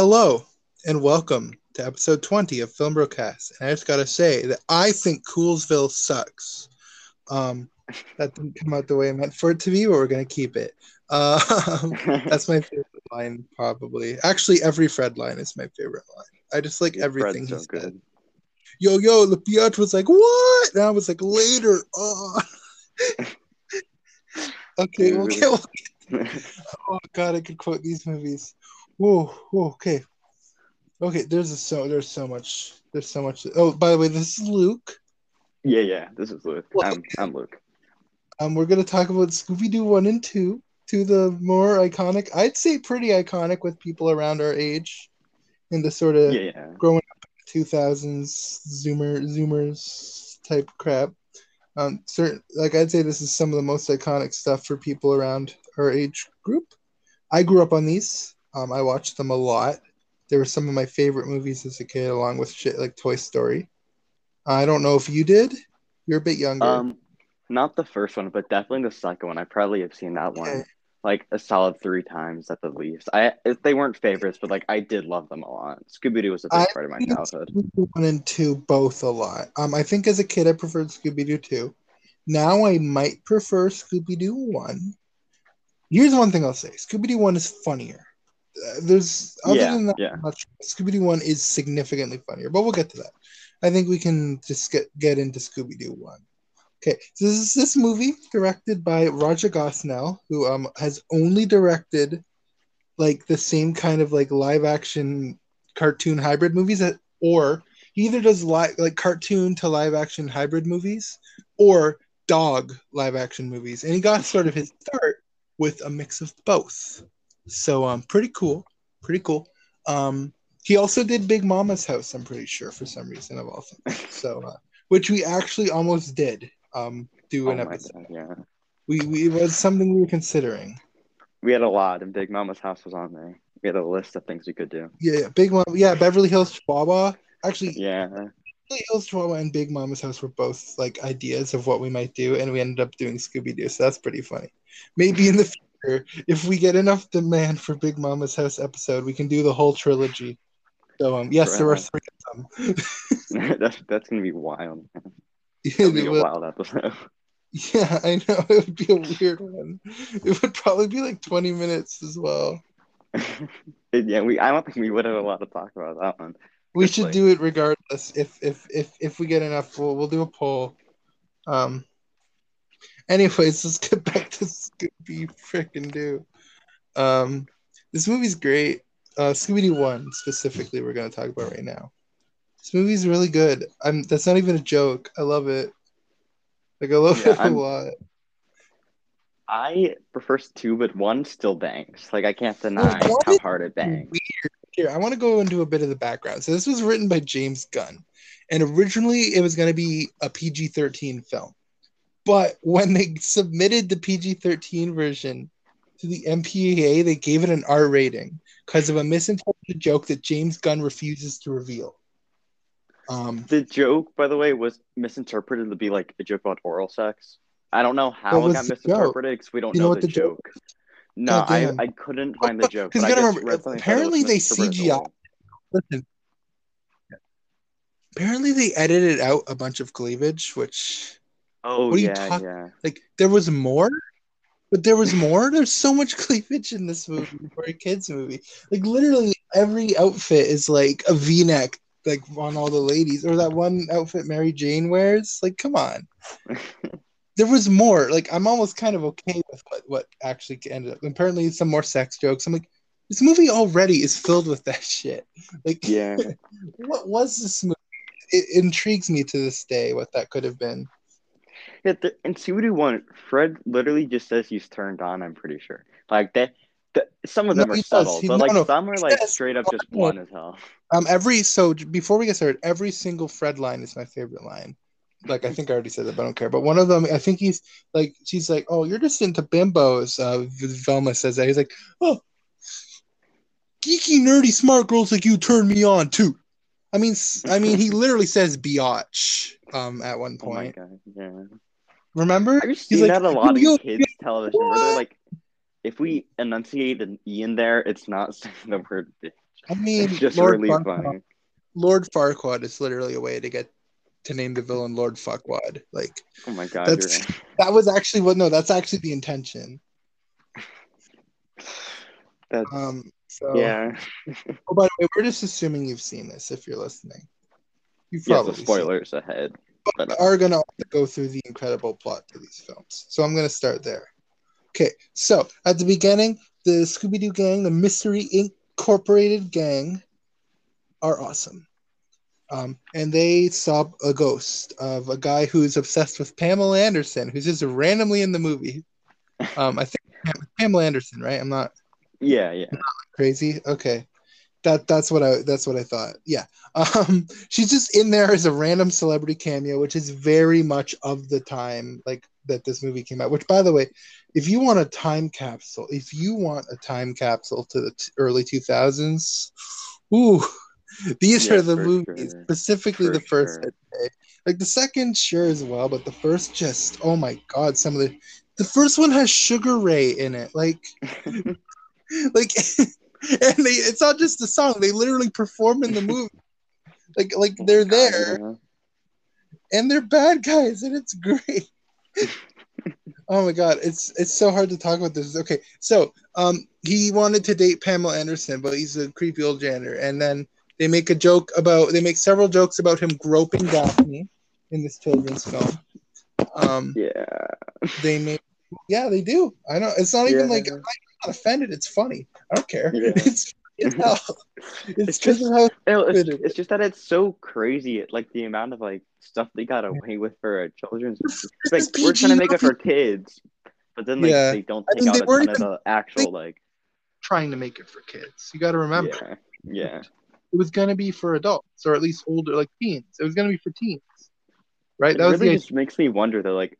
Hello and welcome to episode 20 of Film Broadcast. And I just gotta say that I think Coolsville sucks. Um, that didn't come out the way I meant for it to be, but we're gonna keep it. Uh, that's my favorite line, probably. Actually, every Fred line is my favorite line. I just like everything Fred's he so said. good. Yo, yo, the Piat was like, what? And I was like, later. Oh. okay, Dude. okay. well, Oh god, I could quote these movies. Whoa, whoa, okay. Okay, there's a so there's so much. There's so much. Oh, by the way, this is Luke. yeah, yeah. This is Luke. Well, I'm, I'm Luke. Um, we're gonna talk about Scooby Doo one and two, to the more iconic. I'd say pretty iconic with people around our age, in the sort of Yeah, yeah. growing up 2000s Zoomer Zoomers type crap. Um, certain like I'd say this is some of the most iconic stuff for people around our age group. I grew up on these. Um, I watched them a lot. They were some of my favorite movies as a kid, along with shit like Toy Story. I don't know if you did. You're a bit younger. Um, not the first one, but definitely the second one. I probably have seen that one like a solid three times at the least. I they weren't favorites, but like I did love them a lot. Scooby Doo was a big I part of my childhood. One and two both a lot. Um, I think as a kid I preferred Scooby Doo two. Now I might prefer Scooby Doo one. Here's one thing I'll say: Scooby Doo one is funnier. There's other Yeah, than that, yeah. Scooby Doo one is significantly funnier, but we'll get to that. I think we can just get get into Scooby Doo one. Okay, so this is this movie directed by Raja Gosnell, who um has only directed like the same kind of like live action cartoon hybrid movies that or he either does live like cartoon to live action hybrid movies or dog live action movies and he got sort of his start with a mix of both so um pretty cool pretty cool um he also did big mama's house i'm pretty sure for some reason of all things so uh, which we actually almost did um do Oh an my episode god, yeah. we, we it was something we were considering We had a lot, and Big Mama's house was on there. We had a list of things we could do. yeah yeah, big mom yeah beverly hills chihuahua actually Yeah, Beverly Hills Chihuahua and Big Mama's House were both like ideas of what we might do, and we ended up doing Scooby Doo. So that's pretty funny. Maybe in the future, if we get enough demand for Big Mama's House episode, we can do the whole trilogy. So um, yes, there are three of them. that's that's gonna be wild. Yeah, be a wild episode. yeah, I know it would be a weird one. It would probably be like twenty minutes as well. yeah, we. I don't think we would have a lot to talk about that one. We should play. do it regardless. If if if if we get enough, we'll we'll do a poll. Um. Anyways, let's get back to Scooby freaking Doo. Um, this movie's great. Uh, Scooby Doo One specifically, we're gonna talk about right now. This movie's really good. I'm. That's not even a joke. I love it. Like I love Yeah, it a I'm- lot. I prefer two, but one still bangs. Like I can't deny one how hard it bangs. Here, I want to go into a bit of the background. So this was written by James Gunn, and originally it was going to be a PG-13 film. But when they submitted the PG-13 version to the MPAA, they gave it an R rating because of a misinterpreted joke that James Gunn refuses to reveal. Um, The joke, by the way, was misinterpreted to be like a joke about oral sex. I don't know how it got misinterpreted because we don't You know know, the, the joke joke. No, I, I couldn't find the joke. 'Cause but I just remember, apparently they misinterpreted as a CGI listen. Apparently, they edited out a bunch of cleavage, which Oh What are you yeah, talk- yeah. like there was more? But there was more? There's so much cleavage in this movie for a kids movie. Like literally every outfit is like a v-neck like on all the ladies or that one outfit mary jane wears. Like come on. There was more. Like i'm almost kind of okay with what, what actually ended up apparently some more sex jokes. I'm like this movie already is filled with that shit. Like Yeah. what was this movie? It intrigues me to this day what that could have been Yeah, the, in Scooby Doo one, Fred literally just says he's turned on. I'm pretty sure. Like that, the, some of No, them are subtle, He- but no, like no. some are like says- straight up just no. blunt as hell. Um, every so before we get started, every single Fred line is my favorite line. Like I think I already said that, but I don't care. But one of them, I think he's like, she's like, "Oh, you're just into bimbos." Uh, Velma says that. He's like, "Oh, geeky, nerdy, smart girls like you turn me on too." I mean, I mean, he literally says "biatch" um at one Oh my point. god, yeah. Remember? I've seen like, that a lot of kids television where they're like, if we enunciate an e in there, it's not saying the word bitch. I mean, It's just Lord really Farquaad, funny. Lord Farquaad is literally a way to get to name the villain Lord Fuckwad. Like Oh my god, That's- right. that was actually what. No, that's actually the intention. That's Um. So yeah. Oh, by the way, we're just assuming you've seen this if you're listening. You've Yeah, probably the seen spoilers ahead. But, are going to go through the incredible plot to these films. So I'm going to start there. Okay, so at the beginning, the Scooby Doo gang, the Mystery Incorporated gang, are awesome. Um, and they saw a ghost of a guy who's obsessed with Pamela Anderson, who's just randomly in the movie. Um, I think Pamela Anderson, right? I'm not yeah, yeah. crazy okay that that's what i that's what i thought yeah um she's just in there as a random celebrity cameo which is very much of the time like that this movie came out which by the way if you want a time capsule if you want a time capsule to the t- early 2000s ooh these Yeah, are the movies sure. specifically For the first sure. Like the second sure as well but the first just oh my god some of the the first one has sugar ray in it like like and they it's not just the song they literally perform in the movie. Like like they're there. And they're bad guys and it's great. Oh my god it's it's so hard to talk about this. Okay so um he wanted to date pamela anderson but he's a creepy old janitor. And then they make a joke about they make several jokes about him groping daphne in this children's film. Um Yeah. they make yeah they do. I know it's not even Yeah. like i'm not offended it's funny i don't care Yeah. it's it's. It's, It's just- how it's, it's just that it's so crazy, like the amount of like stuff they got away with for a children's. It's like we're trying to make it for kids, but then like Yeah. they don't I take mean, out a ton of the actual like. trying to make it for kids you got to remember Yeah, yeah, it was going to be for adults or at least older like teens it was going to be for teens right it that was really just makes me wonder though, like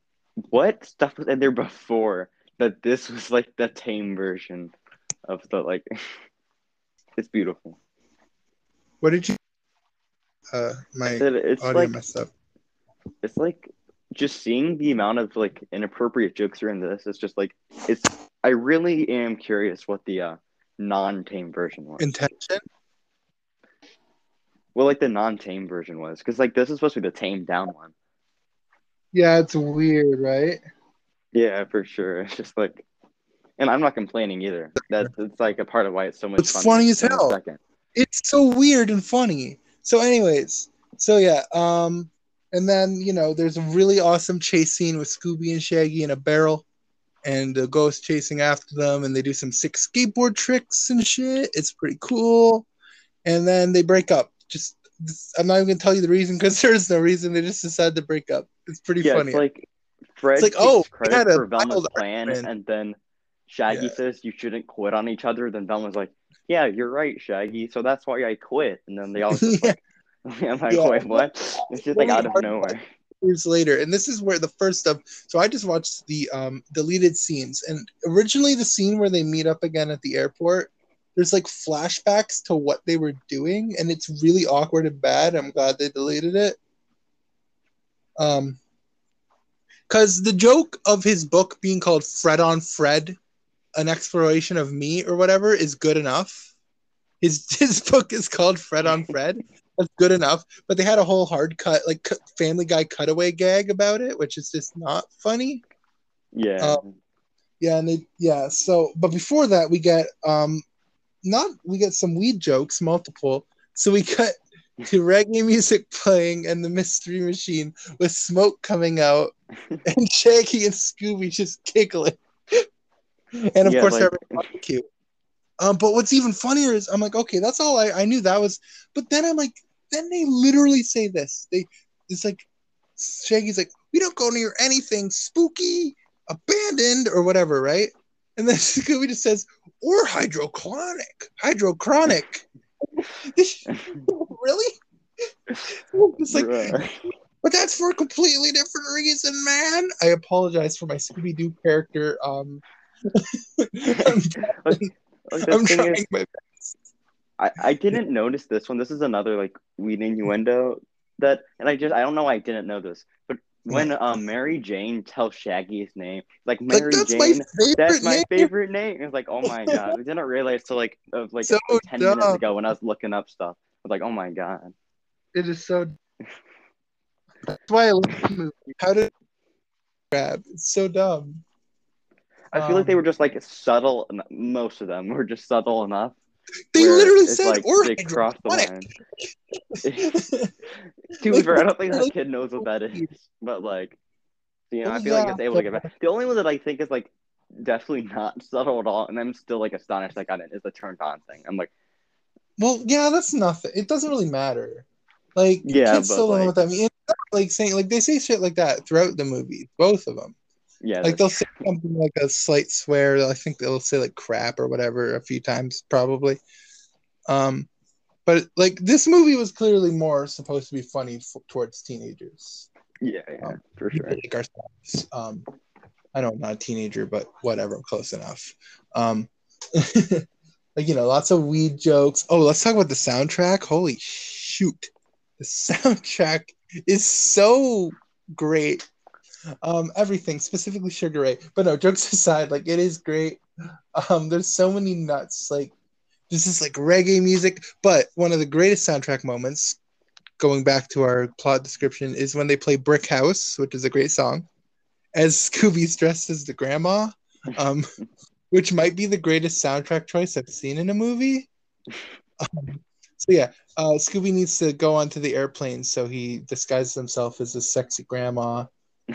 what stuff was in there before that this was like the tame version of the like. it's beautiful. what did you uh my it's audio like messed up. it's like just seeing the amount of like inappropriate jokes are in this it's just like it's i really am curious what the uh non-tame version was. Intention? Well like the non-tame version was because like this is supposed to be the tame down one. Yeah it's weird right? Yeah for sure. It's just like and i'm not complaining either that's it's like a part of why it's so much It's funny as hell. it's so weird and funny. So, anyways, so yeah, um, and then you know, there's a really awesome chase scene with Scooby and Shaggy in a barrel, and the ghost chasing after them, and they do some sick skateboard tricks and shit. It's pretty cool, and then they break up. Just I'm not even gonna tell you the reason because there's no reason. They just decide to break up. It's pretty yeah funny. it's like fred It's like, oh, credit had a for velma's plan argument. and then shaggy Yeah. says you shouldn't quit on each other. Then velma's like yeah you're right shaggy. So that's why i quit. And then they all just Yeah. like i'm like Yeah. wait what? It's just like out of nowhere. years later. And this is where the first of so i just watched the um deleted scenes. And originally the scene where they meet up again at the airport there's like flashbacks to what they were doing. And it's really awkward and bad. I'm glad they deleted it. Um because the joke of his book being called fred on fred an exploration of me or whatever is good enough. His his book is called fred on fred. That's good enough. But they had a whole hard cut like family guy cutaway gag about it which is just not funny. Yeah. Um, yeah and they yeah so but before that we get um not we get some weed jokes multiple. So we cut to reggae music playing and the mystery machine with smoke coming out and shaggy and scooby just giggling and of Yeah, course like- barbecue um but what's even funnier is i'm like okay that's all i i knew that was but then i'm like then they literally say this. They it's like shaggy's like we don't go near anything spooky abandoned or whatever right? And then scooby just says or hydrochronic hydrochronic. Really? It's like but that's for a completely different reason, man. I apologize for my Scooby Doo character. Um, Like, like, the I'm trying is, my I, I didn't notice this one. This is another like weed innuendo that, and I just I don't know why I didn't know this, but when um Mary Jane tells Shaggy his name, like Mary Like that's Jane, my favorite that's my name. favorite name. It's like, oh my god, I didn't realize till like of like So ten minutes ago when I was looking up stuff. I was like, oh my god. It is so. That's why I love the movie. How did grab? It's so dumb. I feel like they Um, were just like subtle. en- Most of them were just subtle enough. They literally it's said like or they crossed the line. hydroponic. To be fair, I don't think that kid knows what that is, but like, you know, Oh, I feel like it's able to get back. The only one that I think is like definitely not subtle at all, and I'm still like astonished I got it is the turned on thing. I'm like, Well, yeah, that's nothing. It doesn't really matter. Like, Yeah, kids but, still don't know what that means. It's like saying, like, they say shit like that throughout the movie, both of them. Yeah, Like, they'll say something like a slight swear. I think they'll say like crap or whatever a few times, probably. Um, but like, this movie was clearly more supposed to be funny f- towards teenagers. yeah, yeah, um, for sure. Like ourselves. Um, I know I'm not a teenager, but whatever, close enough. Um, like you know, lots of weed jokes. Oh, let's talk about the soundtrack. Holy shoot, the soundtrack is so great. Um, everything, specifically Sugar Ray. But no, jokes aside, like it is great. Um, there's so many nuts. Like this is like reggae music. But one of the greatest soundtrack moments, going back to our plot description, is when they play Brick House, which is a great song, as Scooby's dressed as the grandma. Um, which might be the greatest soundtrack choice I've seen in a movie. Um, so yeah, uh, Scooby needs to go onto the airplane, so he disguises himself as a sexy grandma,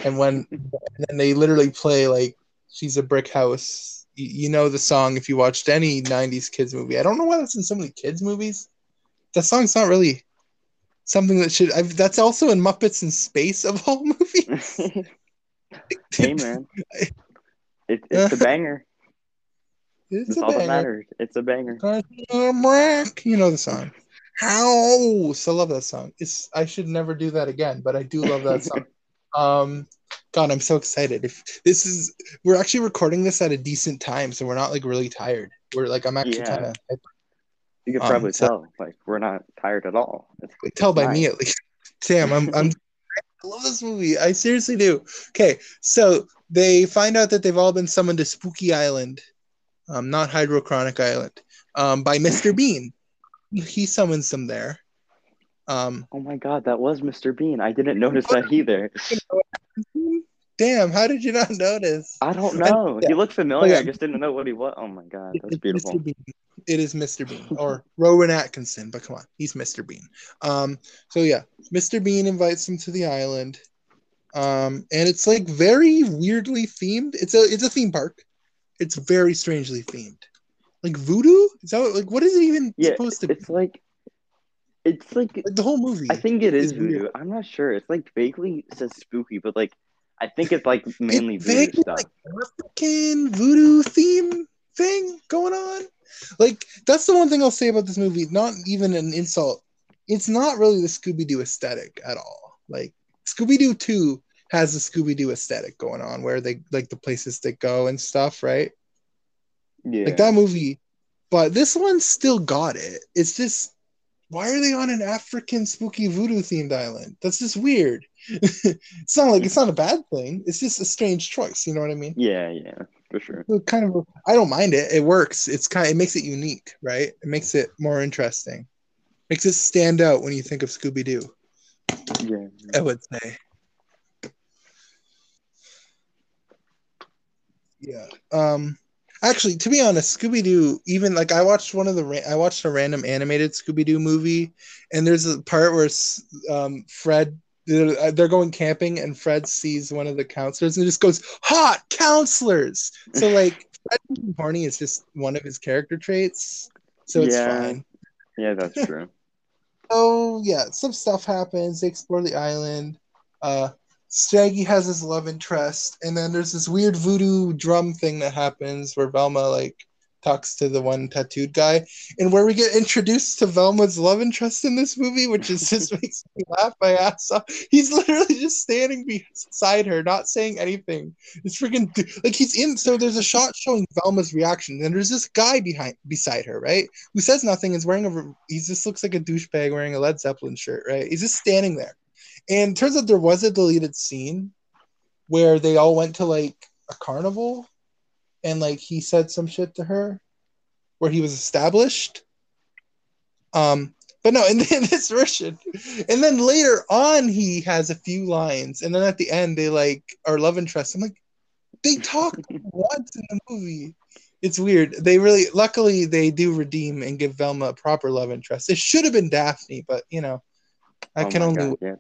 and when and then they literally play like she's a brick house. You, you know the song if you watched any '90s kids movie. I don't know why that's in so many kids movies. That song's not really something that should. I've, that's also in Muppets in Space of all movies. hey man, it, it's a banger. It's That's a all that banger. matters. It's a banger. You know the song. House. I love that song. It's I should never do that again, but I do love that song. Um God, I'm so excited. If this is we're actually recording this at a decent time, so we're not like really tired. We're like I'm actually Yeah. kind of You can Um, probably so- tell, like we're not tired at all. It's, tell by nice. me at least. Sam. I'm I'm I love this movie. I seriously do. Okay, so they find out that they've all been summoned to Spooky Island, um, not Hydrochronic Island, um, by Mr. Bean. He summons them there. Um, Oh my god, that was Mr. Bean. I didn't notice that either. damn, how did you not notice? I don't know. Yeah. He looked familiar. Oh, yeah. I just didn't know what he was. Oh my god, that's beautiful. It is Mr. Bean or Rowan Atkinson, but come on, he's Mr. Bean. Um, so yeah, Mr. Bean invites him to the island, um, and it's like very weirdly themed. It's a it's a theme park. It's very strangely themed, like voodoo. Is that what, like what is it even Yeah, supposed to be? it's like, it's like Like the whole movie. I think it is is weird. voodoo. I'm not sure. It's like vaguely says spooky, but like I think it's like mainly It's voodoo stuff. like African voodoo theme thing going on. Like that's the one thing I'll say about this movie. Not even an insult. It's not really the Scooby Doo aesthetic at all. Like Scooby Doo Two has the Scooby Doo aesthetic going on, where they like the places they go and stuff, right? yeah. Like that movie. But this one still got it. It's just why are they on an African spooky voodoo themed island? That's just weird. it's not like it's not a bad thing. It's just a strange choice. You know what I mean? yeah, yeah, for sure. So kind of I don't mind it. It works. It's kind Of, it makes it unique, right? It makes it more interesting. Makes it stand out when you think of Scooby Doo, Yeah. I would say. Yeah. Um actually to be honest, Scooby Doo even like I watched one of the ra- I watched a random animated Scooby Doo movie and there's a part where um Fred they're they're going camping and Fred sees one of the counselors and just goes hot counselors. So like Fred being horny is just one of his character traits. So it's Yeah. fine. Yeah, that's true. So yeah, some stuff happens. They explore the island. Uh, Shaggy has his love interest, and then there's this weird voodoo drum thing that happens where Velma like talks to the one tattooed guy, and where we get introduced to Velma's love interest in this movie, which is just makes me laugh my ass off. He's literally just standing beside her, not saying anything. It's freaking like he's in. So there's a shot showing Velma's reaction, and there's this guy behind beside her, right? who says nothing is wearing a he just looks like a douchebag wearing a Led Zeppelin shirt, right? He's just standing there. And turns out there was a deleted scene where they all went to like a carnival and like he said some shit to her where he was established. Um, but no, in, in this version, and then later on he has a few lines, and then at the end they like are love interest. I'm like, they talk once in the movie. It's weird. They really, luckily, they do redeem and give Velma a proper love interest. It should have been Daphne, but you know, I Oh can only. God, yeah.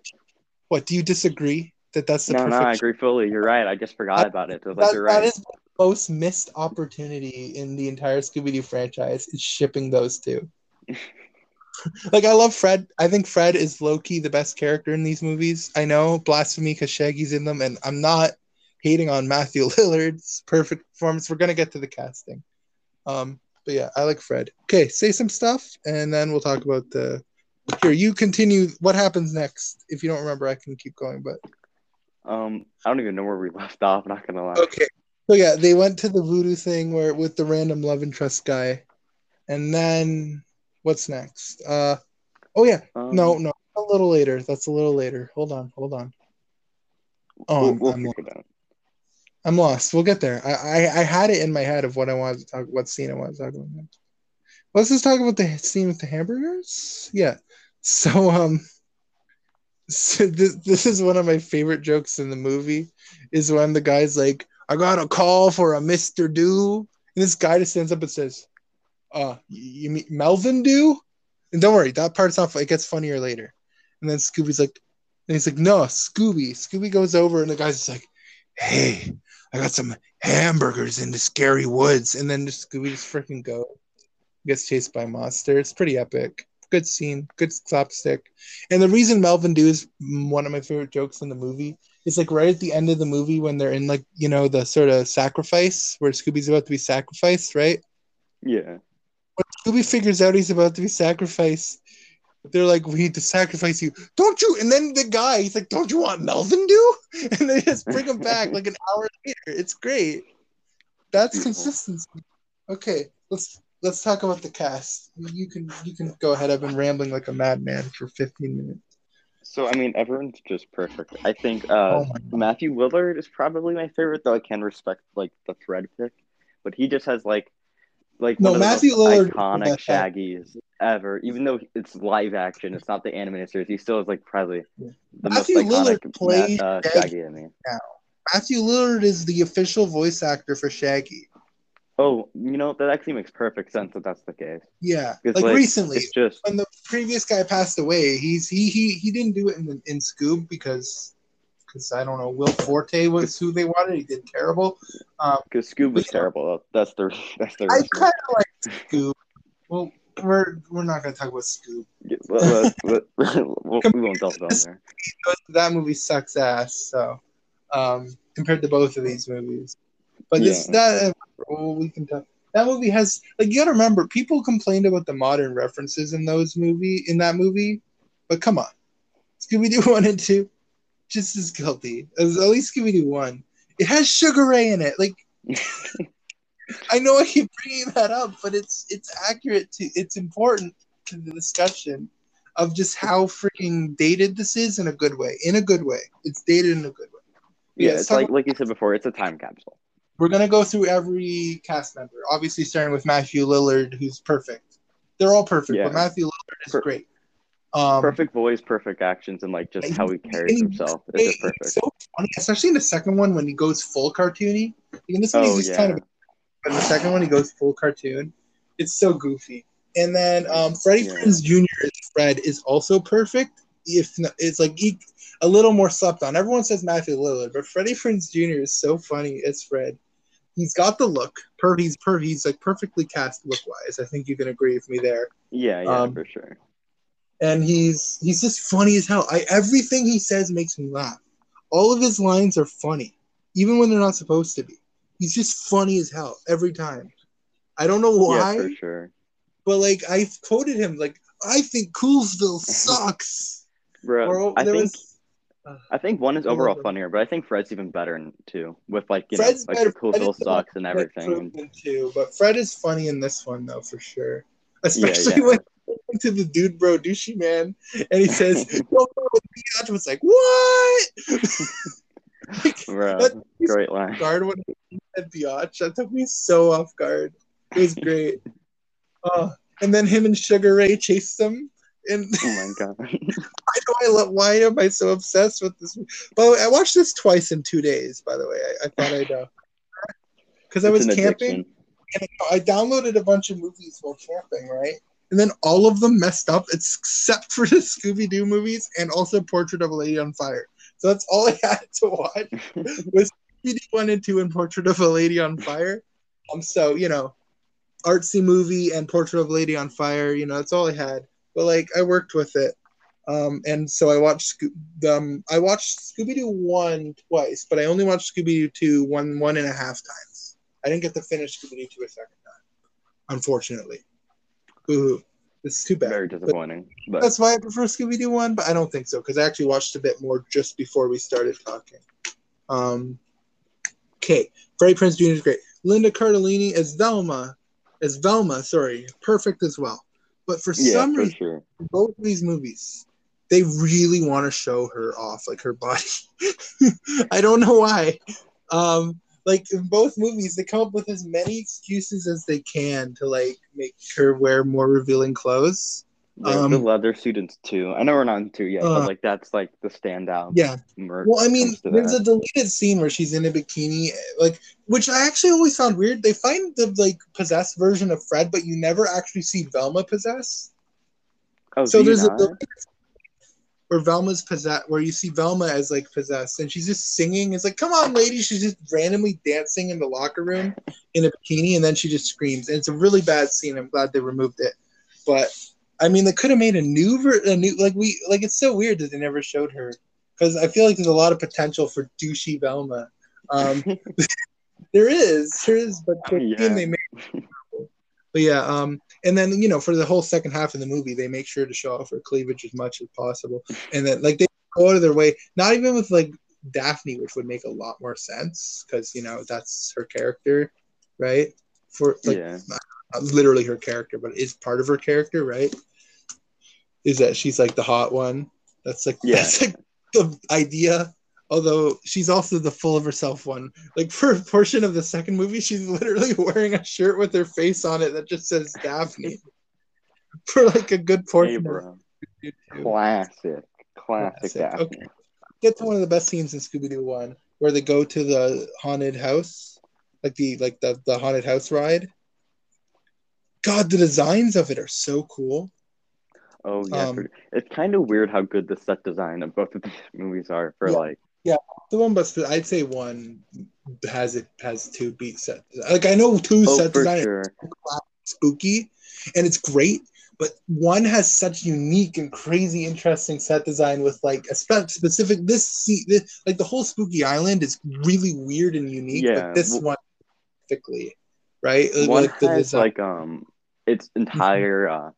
What do you disagree that that's the No, perfect? no, I agree fully. You're right. I just forgot That- about it. That, you're right. is the most missed opportunity in the entire Scooby Doo franchise is shipping those two. like I love Fred. I think Fred is low key the best character in these movies. I know blasphemy because Shaggy's in them, and I'm not hating on Matthew Lillard's perfect performance. We're gonna get to the casting. Um, but yeah, I like Fred. Okay, say some stuff, and then we'll talk about the. Here, you continue. What happens next? If you don't remember, I can keep going. But Um, I don't even know where we left off. Not gonna lie. Okay. So yeah, they went to the voodoo thing where with the random love and trust guy, and then what's next? Uh, oh yeah, Um, no, no, a little later. That's a little later. Hold on, hold on. Oh, we'll, I'm, we'll I'm, out. I'm lost. We'll get there. I, I I had it in my head of what I wanted to talk, what scene I wanted to talk about. Next. Let's just talk about the scene with the hamburgers. Yeah. So um, so this, this is one of my favorite jokes in the movie is when the guy's like, I got a call for a Mr. Do. And this guy just stands up and says, uh, you mean Melvin Do? And don't worry, that part's not it gets funnier later. And then Scooby's like, and he's like, no, Scooby. Scooby goes over and the guy's just like, hey, I got some hamburgers in the scary woods. And then just Scooby just freaking go. Gets chased by a monster. It's pretty epic. Good scene, good slapstick. And the reason Melvin Do is one of my favorite jokes in the movie is like right at the end of the movie when they're in like, you know, the sort of sacrifice where Scooby's about to be sacrificed, right? Yeah. When Scooby figures out he's about to be sacrificed, they're like, "We need to sacrifice you, don't you?" And then the guy, he's like, "Don't you want Melvin do?" And they just bring him back like an hour later. It's great. That's consistency. Okay, let's let's talk about the cast. You can you can go ahead. I've been rambling like a madman for 15 minutes. So I mean, everyone's just perfect. I think uh, Oh. Matthew Lillard is probably my favorite, though I can respect like the thread pick, but he just has like like No, one of the Matthew most Lillard is the iconic. Shaggies ever. Even though it's live action, it's not the animated series. He still is like probably Yeah. the Matthew most iconic Lillard plays Ma- uh, Shaggy. Shaggy to me. Matthew Lillard is the official voice actor for Shaggy. Oh, you know that actually makes perfect sense that that's the case. Yeah, like, like- recently just when the previous guy passed away, he's he he he didn't do it in in Scoob because because I don't know Will Forte was who they wanted. He did terrible. Um, because Scoob was terrible. That's the that's the I kind of like Scoob. Well, we're we're not gonna talk about Scoob. Yeah, let- let- we'll- we won't delve down there. That movie sucks ass. So um, compared to both of these movies, but this that uh, well, we can talk. That movie has like you gotta remember people complained about the modern references in those movie in that movie, but come on, Scooby Doo one and two, just as guilty as at least Scooby Doo one. It has Sugar Ray in it. Like I know I keep bringing that up, but it's it's accurate to it's important to the discussion of just how freaking dated this is in a good way. In a good way, it's dated in a good way. Yeah, let's it's like like you said before, it's a time capsule. We're gonna go through every cast member. Obviously, starting with Matthew Lillard, who's perfect. They're all perfect, Yeah. but Matthew Lillard is Per- great. Um, perfect voice, perfect actions, and like just and how he carries himself is Hey, just it's perfect. so funny, especially in the second one when he goes full cartoony. In this one, Oh he's just yeah, kind of but in the second one he goes full cartoon. It's so goofy. And then um, Freddie Yeah. Prinze Jr. as Fred is also perfect. If not, it's like he, a little more slept on. Everyone says Matthew Lillard, but Freddie Prinze Jr. is so funny as Fred. He's got the look. Per he's per he's like perfectly cast look wise. I think you can agree with me there. yeah, yeah, Um, for sure. And he's he's just funny as hell. I everything he says makes me laugh. All of his lines are funny, even when they're not supposed to be. He's just funny as hell every time. I don't know why, Yeah, for sure, but like I quoted him like I think Coolsville sucks. bro. Or I think was I think one is overall funnier, but I think Fred's even better in two with like you Fred's know like the cool Fred the sucks and everything. too, but Fred is funny in this one though for sure. Yeah, Especially yeah. when to the dude bro douchey man and he says, "Yo, bro, Biatch was like, "What?" Like, Bro, great line. guard when he said Biatch. That took me so off guard. It was great. oh, and then him and Sugar Ray chased them. And Oh my god. I know I love. Why am I so obsessed with this? By the way, I watched this twice in two days. By the way, I, I thought I'd uh, because I was camping. and I downloaded a bunch of movies while camping, right? And then all of them messed up, except for the Scooby Doo movies and also Portrait of a Lady on Fire. So that's all I had to watch was Scooby Doo one and two and Portrait of a Lady on Fire. Um, so you know, artsy movie and Portrait of a Lady on Fire. You know, that's all I had. But like, I worked with it. Um, and so I watched Sco- um, I watched Scooby Doo one twice, but I only watched Scooby Doo two one one and a half times. I didn't get to finish Scooby Doo two a second time, unfortunately. This is too bad. Very disappointing. But That's why I prefer Scooby Doo one, but I don't think so because I actually watched a bit more just before we started talking. Um, okay, Freddie Prinze Jr. is great. Linda Cardellini as Velma, as Velma, sorry, perfect as well. But for yeah, some for reason, sure. both of these movies, they really want to show her off, like her body. I don't know why. Um, like in both movies, they come up with as many excuses as they can to like make her wear more revealing clothes. The, the Um, leather students too. I know we're not in two yet, Uh, but like that's like the standout. Yeah. Well, I mean, there's that. a deleted scene where she's in a bikini, like, which I actually always found weird. They find the like possessed version of Fred, but you never actually see Velma possessed. oh, so there's a not? deleted where Velma's possessed, where you see Velma as like possessed, and she's just singing. It's like, come on, lady! She's just randomly dancing in the locker room in a bikini, and then she just screams. And it's a really bad scene. I'm glad they removed it, but I mean, they could have made a new, ver- a new like we like. It's so weird that they never showed her because I feel like there's a lot of potential for douchey Velma. Um, there is, there is, but Yeah. they made. But yeah, um, and then you know, for the whole second half of the movie, they make sure to show off her cleavage as much as possible, and then like they go out of their way, not even with like Daphne, which would make a lot more sense because you know that's her character, right? For like yeah. not literally her character, but it is part of her character, right? Is that she's like the hot one? That's like Yeah. that's like the idea. Although she's also the full of herself one. Like for a portion of the second movie, she's literally wearing a shirt with her face on it that just says Daphne. For like a good portion. of. Classic. Classic Classic, Daphne. okay. Get to one of the best scenes in Scooby Doo One, where they go to the haunted house, like the like the the haunted house ride. God, the designs of it are so cool. Oh yeah, Um, for- it's kind of weird how good the set design of both of these movies are. For Yeah. like, Yeah, The one, but I'd say one has it has two beat set. Like I know two oh set design sure, spooky, and it's great. But one has such unique and crazy, interesting set design with like a spe- specific this, se- this like the whole Spooky Island is really weird and unique. Yeah, but this well- one specifically, right? one like has like um, its entire uh,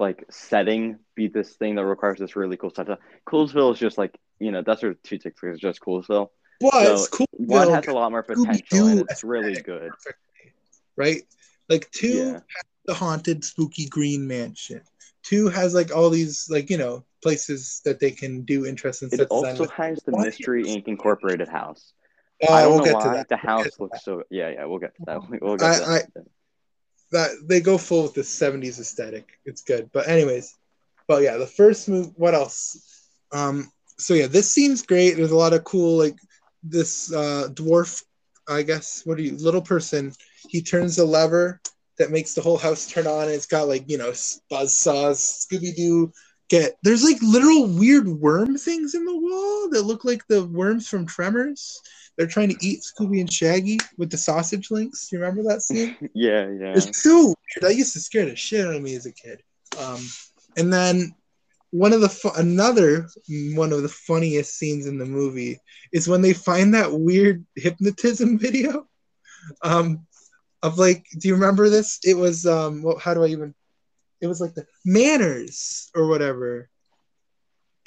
like setting be this thing that requires this really cool set. Coolsville is just like you know that's what two ticks is just Coolsville. but so cool. One has a lot more potential and it's really good. right? Like two Yeah. has the haunted spooky green mansion. Two has like all these like you know places that they can do interesting It set design also with. has the One Mystery Inc. Incorporated house. Uh, I don't we'll know get why to that. the We'll house looks so. Yeah, yeah, we'll get to that. We'll get to that. I- that. they go full with the 70s aesthetic. It's good. But anyways, but yeah, the first move what else? Um so yeah, this seems great. There's a lot of cool like this uh dwarf, I guess, what are you little person, he turns the lever that makes the whole house turn on it's got like, you know, buzz saws, Scooby Doo get there's like literal weird worm things in the wall that look like the worms from Tremors. They're trying to eat Scooby and Shaggy with the sausage links. You remember that scene? yeah, yeah. It's so weird. I used to scare the shit out of me as a kid. Um, and then one of the fu- another one of the funniest scenes in the movie is when they find that weird hypnotism video. Um, of like, do you remember this? It was um, well, how do I even? It was like the manners or whatever,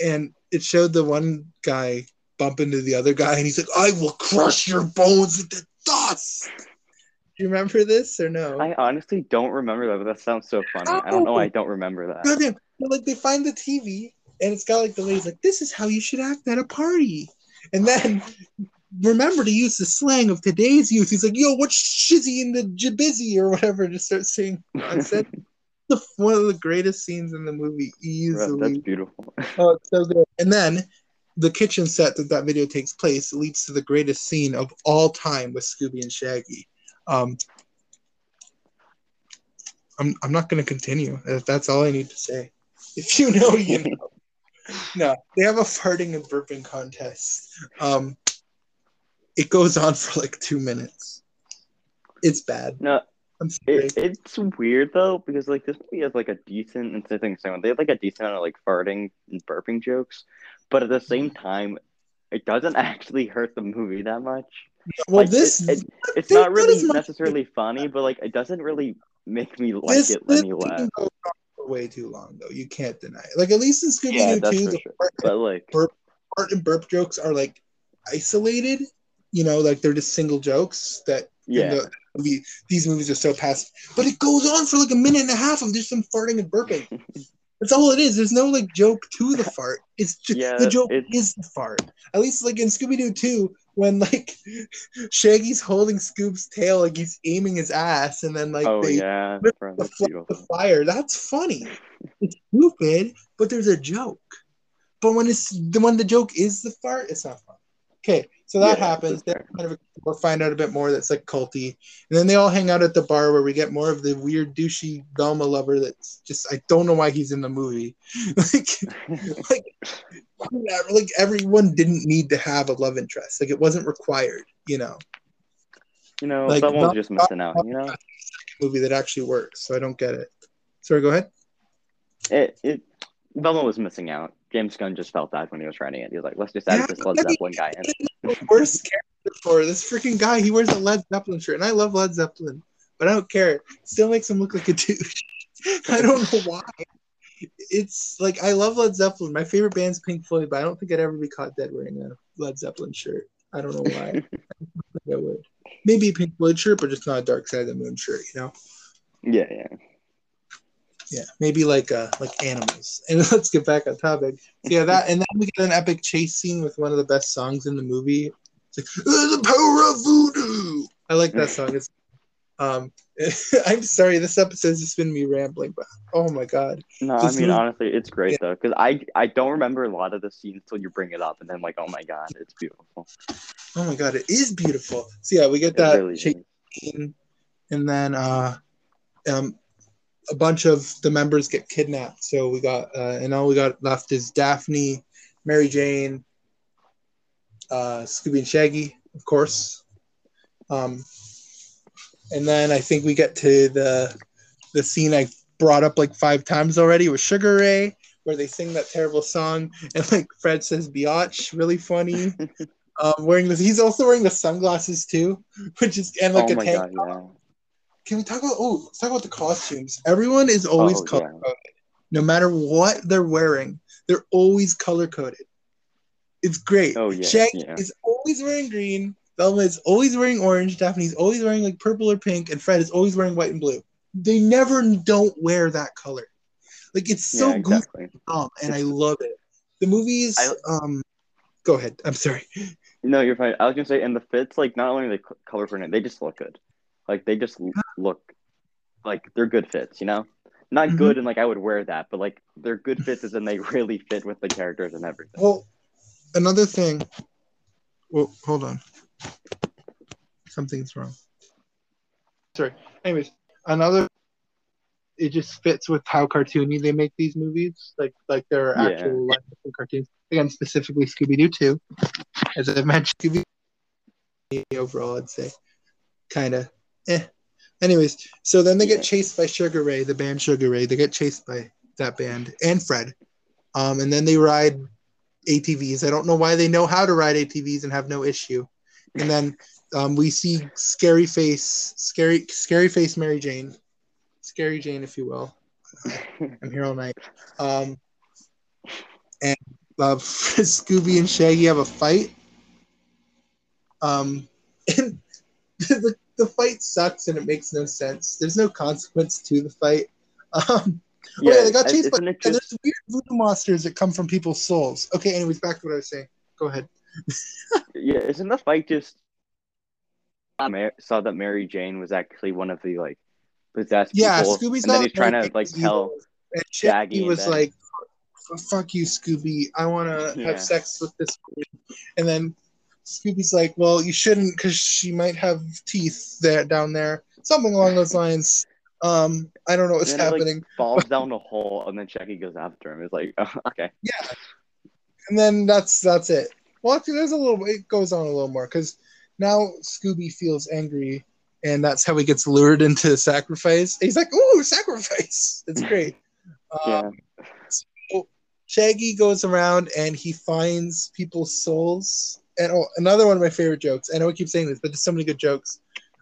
and it showed the one guy bump into the other guy, and he's like, "I will crush your bones into dust." Do you remember this or no? I honestly don't remember that, but that sounds so funny. I don't know. why I don't remember that. Goddamn. But, like they find the TV and it's got like the ladies like, "This is how you should act at a party," and then remember to use the slang of today's youth. He's like, "Yo, what's shizzy in the jibizzy or whatever?" To start saying nonsense. the one of the greatest scenes in the movie, Bro, easily. that's beautiful. Oh, it's so good. And then the kitchen set that that video takes place leads to the greatest scene of all time with Scooby and Shaggy. Um, I'm I'm not going to continue. If That's all I need to say. If you know, you know. No, they have a farting and burping contest. Um, it goes on for like two minutes. It's bad. No, I'm sorry. it, it's weird though because like this movie has like a decent and I think same. They have like a decent amount of like farting and burping jokes, but at the same time, it doesn't actually hurt the movie that much. well, like, this it- it- It's not really necessarily funny, but like it doesn't really make me like this, it any less. for way too long though. You can't deny it. Like at least in Scooby Yeah, Doo that's 2, for the sure. fart, But like, fart and burp jokes are like isolated. You know, like they're just single jokes that yeah, the movie, these movies are so past. But it goes on for like a minute and a half of just some farting and burping. That's all it is. There's no like joke to the fart. It's just Yeah, the joke it- is the fart. At least like in Scooby Doo 2, when like Shaggy's holding Scoob's tail, like he's aiming his ass, and then like oh they yeah, the, the fire. That's funny. It's stupid, but there's a joke. But when it's the when the joke is the fart, it's not fun. Okay, so that Yeah, happens. fair. kind of we'll find out a bit more that's like culty, and then they all hang out at the bar where we get more of the weird douchey Velma lover. That's just I don't know why he's in the movie. like, like, whatever, like everyone didn't need to have a love interest. Like it wasn't required. You know, You know, Like, someone's just missing out. You know, movie that actually works. So I don't get it. Sorry, go ahead. it it Velma was missing out. James Gunn just felt that when he was writing it. He was like, let's just add Yeah, this Led Zeppelin guy in. Worst character for this freaking guy. He wears a Led Zeppelin shirt, and I love Led Zeppelin, but I don't care. Still makes him look like a douche. I don't know why. It's like I love Led Zeppelin. My favorite band's Pink Floyd, but I don't think I'd ever be caught dead wearing a Led Zeppelin shirt. I don't know why. I don't I would. Maybe a Pink Floyd shirt, but just not a Dark Side of the Moon shirt. You know? Yeah, yeah. Yeah, maybe like uh like animals. And let's get back on topic. Yeah, that and then we get an epic chase scene with one of the best songs in the movie. It's like "Uh, the power of voodoo. I like that song. It's um I'm sorry, this episode's just been me rambling, but oh my god. No, I mean movie- honestly, it's great though because I I don't remember a lot of the scenes until you bring it up, and then like, oh my god, it's beautiful. Oh my god, it is beautiful. So yeah, we get that really chase is. scene, and then uh um a bunch of the members get kidnapped. So we got uh and all we got left is Daphne, Mary Jane, uh Scooby and Shaggy, of course. Um and then I think we get to the the scene I brought up like five times already with Sugar Ray, where they sing that terrible song, and like Fred says "biatch," really funny. um, wearing this, he's also wearing the sunglasses too, which is and like oh a tank. god, yeah. Can we talk about? Oh, let's talk about the costumes. Everyone is always Oh, color yeah. coded, no matter what they're wearing. They're always color coded. It's great. Oh, yeah, Shaggy yeah. is always wearing green. Velma is always wearing orange. Daphne's always wearing like purple or pink, and Fred is always wearing white and blue. They never don't wear that color. Like it's so yeah, goofy exactly. dumb, and I love it. The movies. I- um, go ahead. I'm sorry. No, you're fine. I was gonna say, and the fits, like not only the color for it, they just look good. Like they just look like they're good fits, you know. Not Mhm. good and like I would wear that, but like they're good fits as in they really fit with the characters and everything. Well, another thing. Well, hold on. Something's wrong. Sorry. Anyways, another. It just fits with how cartoony they make these movies, like like their Yeah. actual live action cartoons. Again, specifically Scooby Doo Two, as I mentioned, Scooby Doo overall, I'd say, kind of, eh. Anyways, so then they Yeah. get chased by Sugar Ray, the band Sugar Ray. They get chased by that band and Fred, um, and then they ride ATVs. I don't know why they know how to ride ATVs and have no issue. And then um, we see scary face, scary, scary face Mary Jane, scary Jane, if you will. I'm here all night. Um, and uh, Scooby and Shaggy have a fight. Um, and the, the fight sucks and it makes no sense. There's no consequence to the fight. Um, Oh, yeah, they got chased by there's weird voodoo monsters that come from people's souls. Okay, anyways, back to what I was saying. Go ahead. Yeah, isn't the fight just I saw that Mary Jane was actually one of the like possessed Yeah, people, Scooby's and then he's trying to like tell. And Shaggy was then- like, "Fuck you, Scooby. I want to Yeah. have sex with this." woman." And then Scooby's like, "Well, you shouldn't, because she might have teeth there down there, something along those lines." Um, I don't know what's it, like, happening. falls down the hole, and then Shaggy goes after him. It's like, oh, okay, yeah. and then that's that's it. Well, actually, there's a little. It goes on a little more because now Scooby feels angry, and that's how he gets lured into sacrifice. He's like, "Ooh, sacrifice!" It's great. yeah, Um, so Shaggy goes around and he finds people's souls. And oh, another one of my favorite jokes. I know I keep saying this, but there's so many good jokes.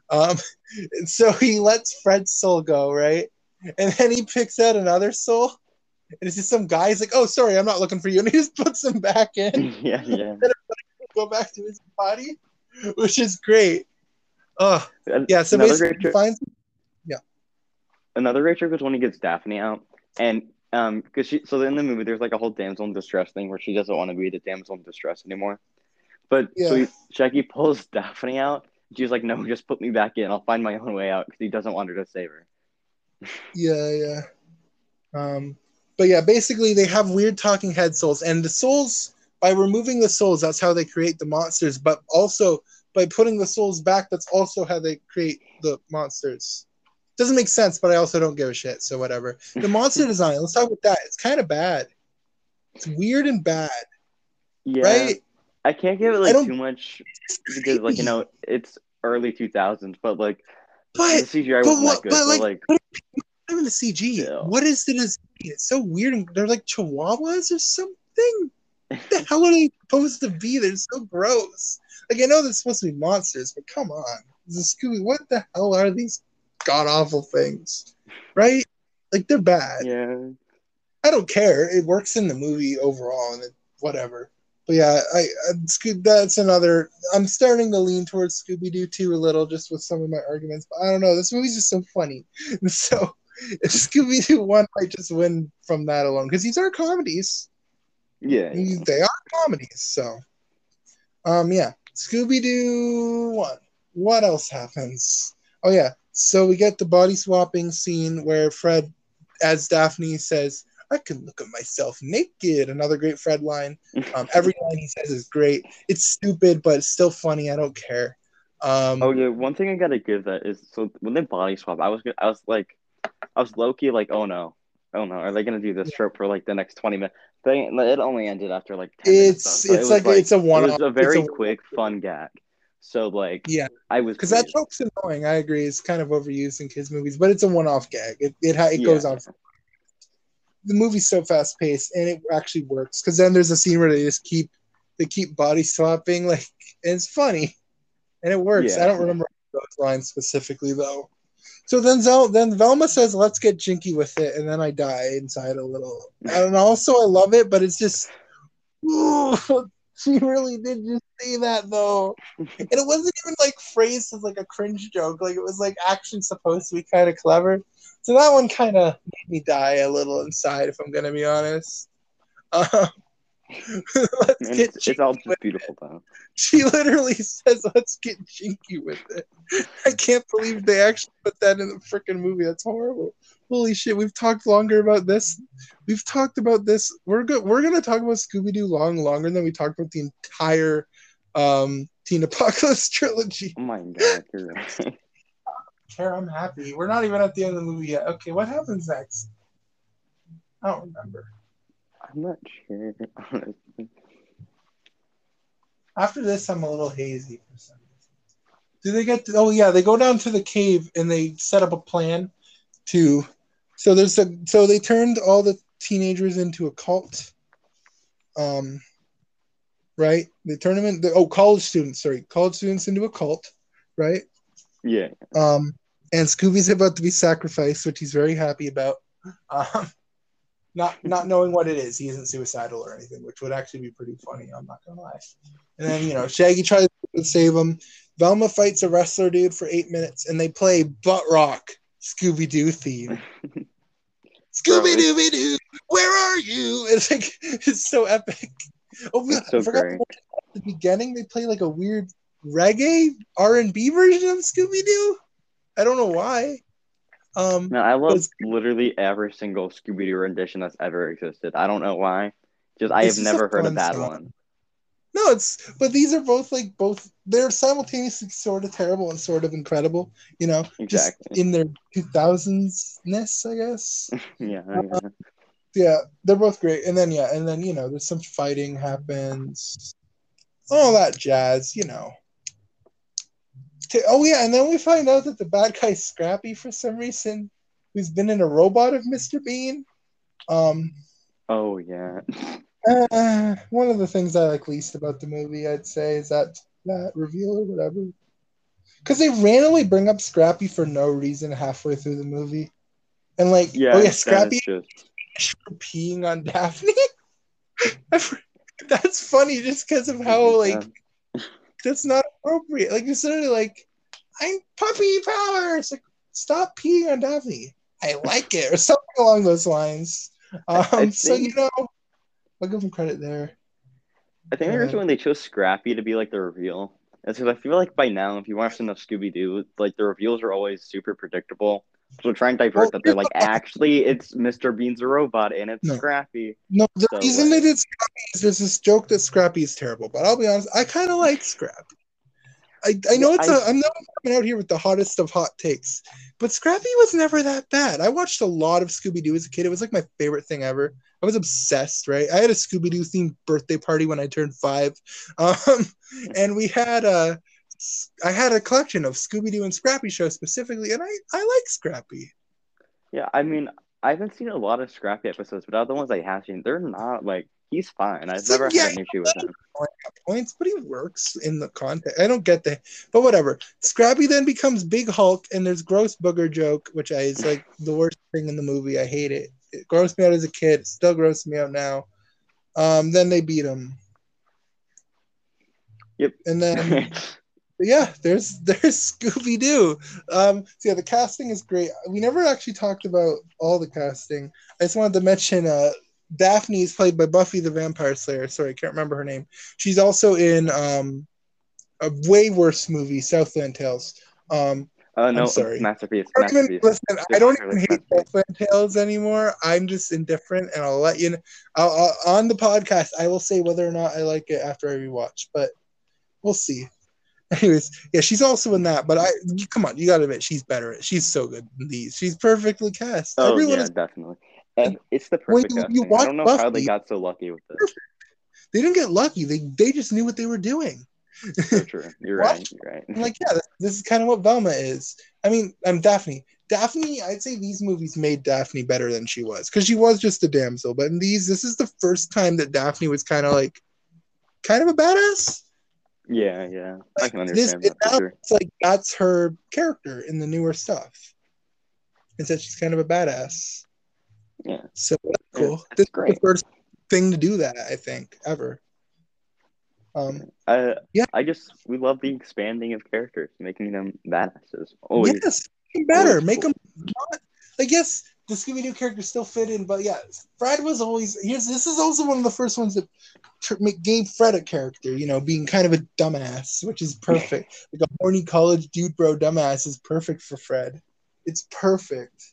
Um, so he lets Fred's soul go, right? And then he picks out another soul. And it's just some guy. He's like, "Oh, sorry, I'm not looking for you," and he just puts him back in. yeah, yeah. go back to his body, which is great. Oh, yeah. So another basically, great finds another great joke was when he gets Daphne out, and um, because she so in the movie there's like a whole damsel in distress thing where she doesn't want to be the damsel in distress anymore, but so Yeah. he, Shaggy pulls Daphne out. She's like, "No, just put me back in. I'll find my own way out." Because he doesn't want her to save her. Yeah, yeah. Um, but yeah, basically they have weird talking head souls, and the souls by removing the souls, that's how they create the monsters. But also by putting the souls back, that's also how they create the monsters. Doesn't make sense, but I also don't give a shit. So whatever. The monster design. Let's talk about that. It's kind of bad. It's weird and bad, Yeah, right? I can't give it like too much because like you know it's early 2000s, but like the But CGI but wasn't what- good. but, But, like, like, not even the CG. Yeah. What is the design? It's so weird. They're like chihuahuas or something. What the hell are they supposed to be? They're so gross. Like I know they're supposed to be monsters, but come on, this Scooby. What the hell are these god awful things? Right? Like they're bad. yeah, I don't care. It works in the movie overall, and it, whatever. But yeah, I, I that's another. I'm starting to lean towards Scooby Doo too a little, just with some of my arguments. But I don't know. This movie's just so funny, and so Scooby Doo one might just win from that alone because these are comedies. yeah, These- They are comedies. So, um, yeah, Scooby Doo one. What else happens? Oh yeah, so we get the body swapping scene where Fred, as Daphne says, "I can look at myself naked." Another great Fred line. Um, every line he says is great. It's stupid, but it's still funny. I don't care. Um, Oh yeah, one thing I gotta give that is so when they body swap, I was I was like, I was low key like, oh no, oh no, are they gonna do this Yeah. trope for like the next twenty minutes? But it only ended after like 10 minutes, it's it it's like, it's a one. it was a very it's quick, fun gag. So like, Yeah. I was because that trope's annoying. I agree. It's kind of overused in kids movies, but it's a one-off gag. It it, ha- it Yeah. goes on. The movie's so fast-paced, and it actually works. Because then there's a scene where they just keep they keep body swapping, like and it's funny, and it works. Yeah. I don't remember those lines specifically though. So then Zel, then Velma says, "Let's get jinky with it," and then I die inside a little. And also, I love it, but it's just, ooh, she really did just say that though and it wasn't even like phrased as like a cringe joke. Like it was like actually supposed to be kind of clever. So that one kind of made me die a little inside, if I'm gonna be honest. Um, let's And get it's, it's all just beautiful though. She literally says, "Let's get jinky with it." I can't believe they actually put that in the freaking movie. That's horrible. Holy shit! We've talked longer about this. We've talked about this. We're good. We're gonna talk about Scooby Doo long longer than we talked about the entire um, Teen Apocalypse trilogy. Oh my god, right. Care, I'm happy. We're not even at the end of the movie yet. Okay, what happens next? I don't remember. I'm not sure. honestly. After this, I'm a little hazy for some reason. Do they get? To, oh yeah, they go down to the cave and they set up a plan to. So there's a. So they turned all the teenagers into a cult. Um. Right. They turn them into oh college students. Sorry, college students into a cult. Right. Yeah, Um. And Scooby's about to be sacrificed, which he's very happy about. Um, not not knowing what it is, he isn't suicidal or anything, which would actually be pretty funny. I'm not gonna lie. And then you know, Shaggy tries to save him. Velma fights a wrestler dude for eight minutes, and they play butt rock Scooby Doo theme. Scooby Dooby Doo, where are you? It's like it's so epic. Oh so I forgot great. at the beginning they play like a weird reggae R and B version of Scooby Doo. I don't know why. Um, No, I love literally every single Scooby Doo rendition that's ever existed. I don't know why. Just I have never heard a bad song. one. no, it's but these are both like both they're simultaneously sort of terrible and sort of incredible. You know, just Exactly. in their two thousands ness, I guess. Yeah, Uh, yeah. yeah, they're both great. And then yeah, and then you know, there's some fighting happens, all that jazz, you know. T- Oh yeah, and then we find out that the bad guy Scrappy for some reason, who's been in a robot of Mr. Bean. Um, Oh yeah. uh, one of the things I like least about the movie, I'd say, is that that reveal or whatever. Because they randomly bring up Scrappy for no reason halfway through the movie, and like, Yeah, oh yeah, Scrappy just peeing on Daphne. That's funny just because of how like that's not appropriate. Like you're suddenly like, I'm puppy power. It's like stop peeing on Daphne. I like it or something along those lines. Um, I so you know, I'll give them credit there. I think the reason when they chose Scrappy to be like the reveal is because I feel like by now, if you watch enough Scooby Doo, like the reveals are always super predictable. So try and divert Well, that they're like, actually, it's Mr. Bean's a robot and it's No. Scrappy. No, the So, reason like- they did Scrappy is there's this joke that Scrappy is terrible, but I'll be honest, I kind of like Scrappy. I, I know it's I- a I'm not coming out here with the hottest of hot takes, but Scrappy was never that bad. I watched a lot of Scooby Doo as a kid. It was like my favorite thing ever. I was obsessed, right? I had a Scooby Doo themed birthday party when I turned five, um, and we had a I had a collection of Scooby Doo and Scrappy shows specifically, and I I like Scrappy. Yeah, I mean, I haven't seen a lot of Scrappy episodes, but other ones I have seen, they're not like he's fine. I've It's never yeah, had an issue with him. points, but he works in the context. I don't get the, but whatever. Scrappy then becomes Big Hulk, and there's gross booger joke, which I is like the worst thing in the movie. I hate it. It grossed me out as a kid. It still grosses me out now. Um, then they beat him. Yep. And then yeah, there's there's Scooby Doo. Um, so yeah, the casting is great. We never actually talked about all the casting. I just wanted to mention uh, Daphne is played by Buffy the Vampire Slayer. Sorry, I can't remember her name. She's also in um, a way worse movie, Southland Tales. Um, Oh no, sorry. masterpiece, I don't even, masterpiece. listen, I don't even hate Southland Tales anymore. I'm just indifferent, and I'll let you know. I'll, I'll, on the podcast, I will say whether or not I like it after I rewatch, but we'll see. Anyways, yeah, she's also in that, but I you, come on, you gotta admit she's better. She's so good in these. She's perfectly cast. Oh Everyone yeah, is. definitely. And it's the When perfect you- casting. you I don't know how they got so lucky with this. They didn't get lucky. They they just knew what they were doing. So true. You're right. You're right. I'm like, yeah, this, this is kind of what Velma is. I mean, I'm Daphne. Daphne, I'd say these movies made Daphne better than she was because she was just a damsel. But in these, this is the first time that Daphne was kind of like, kind of a badass. Yeah, yeah. I can understand it, that sure. it's like that's her character in the newer stuff. And so she's kind of a badass. Yeah. So that's Yeah, cool. that's this is great. the first thing to do that, I think, ever. Um, Uh, Yeah. I just we love the expanding of characters, making them badasses. Always. Yes, make 'em better. always Make cool. them not. I guess the Scooby Doo characters still fit in, but yeah, Fred was always. Here's this is also one of the first ones that tr- make- gave Fred a character. You know, being kind of a dumbass, which is perfect. like a horny college dude, bro, dumbass is perfect for Fred. It's perfect,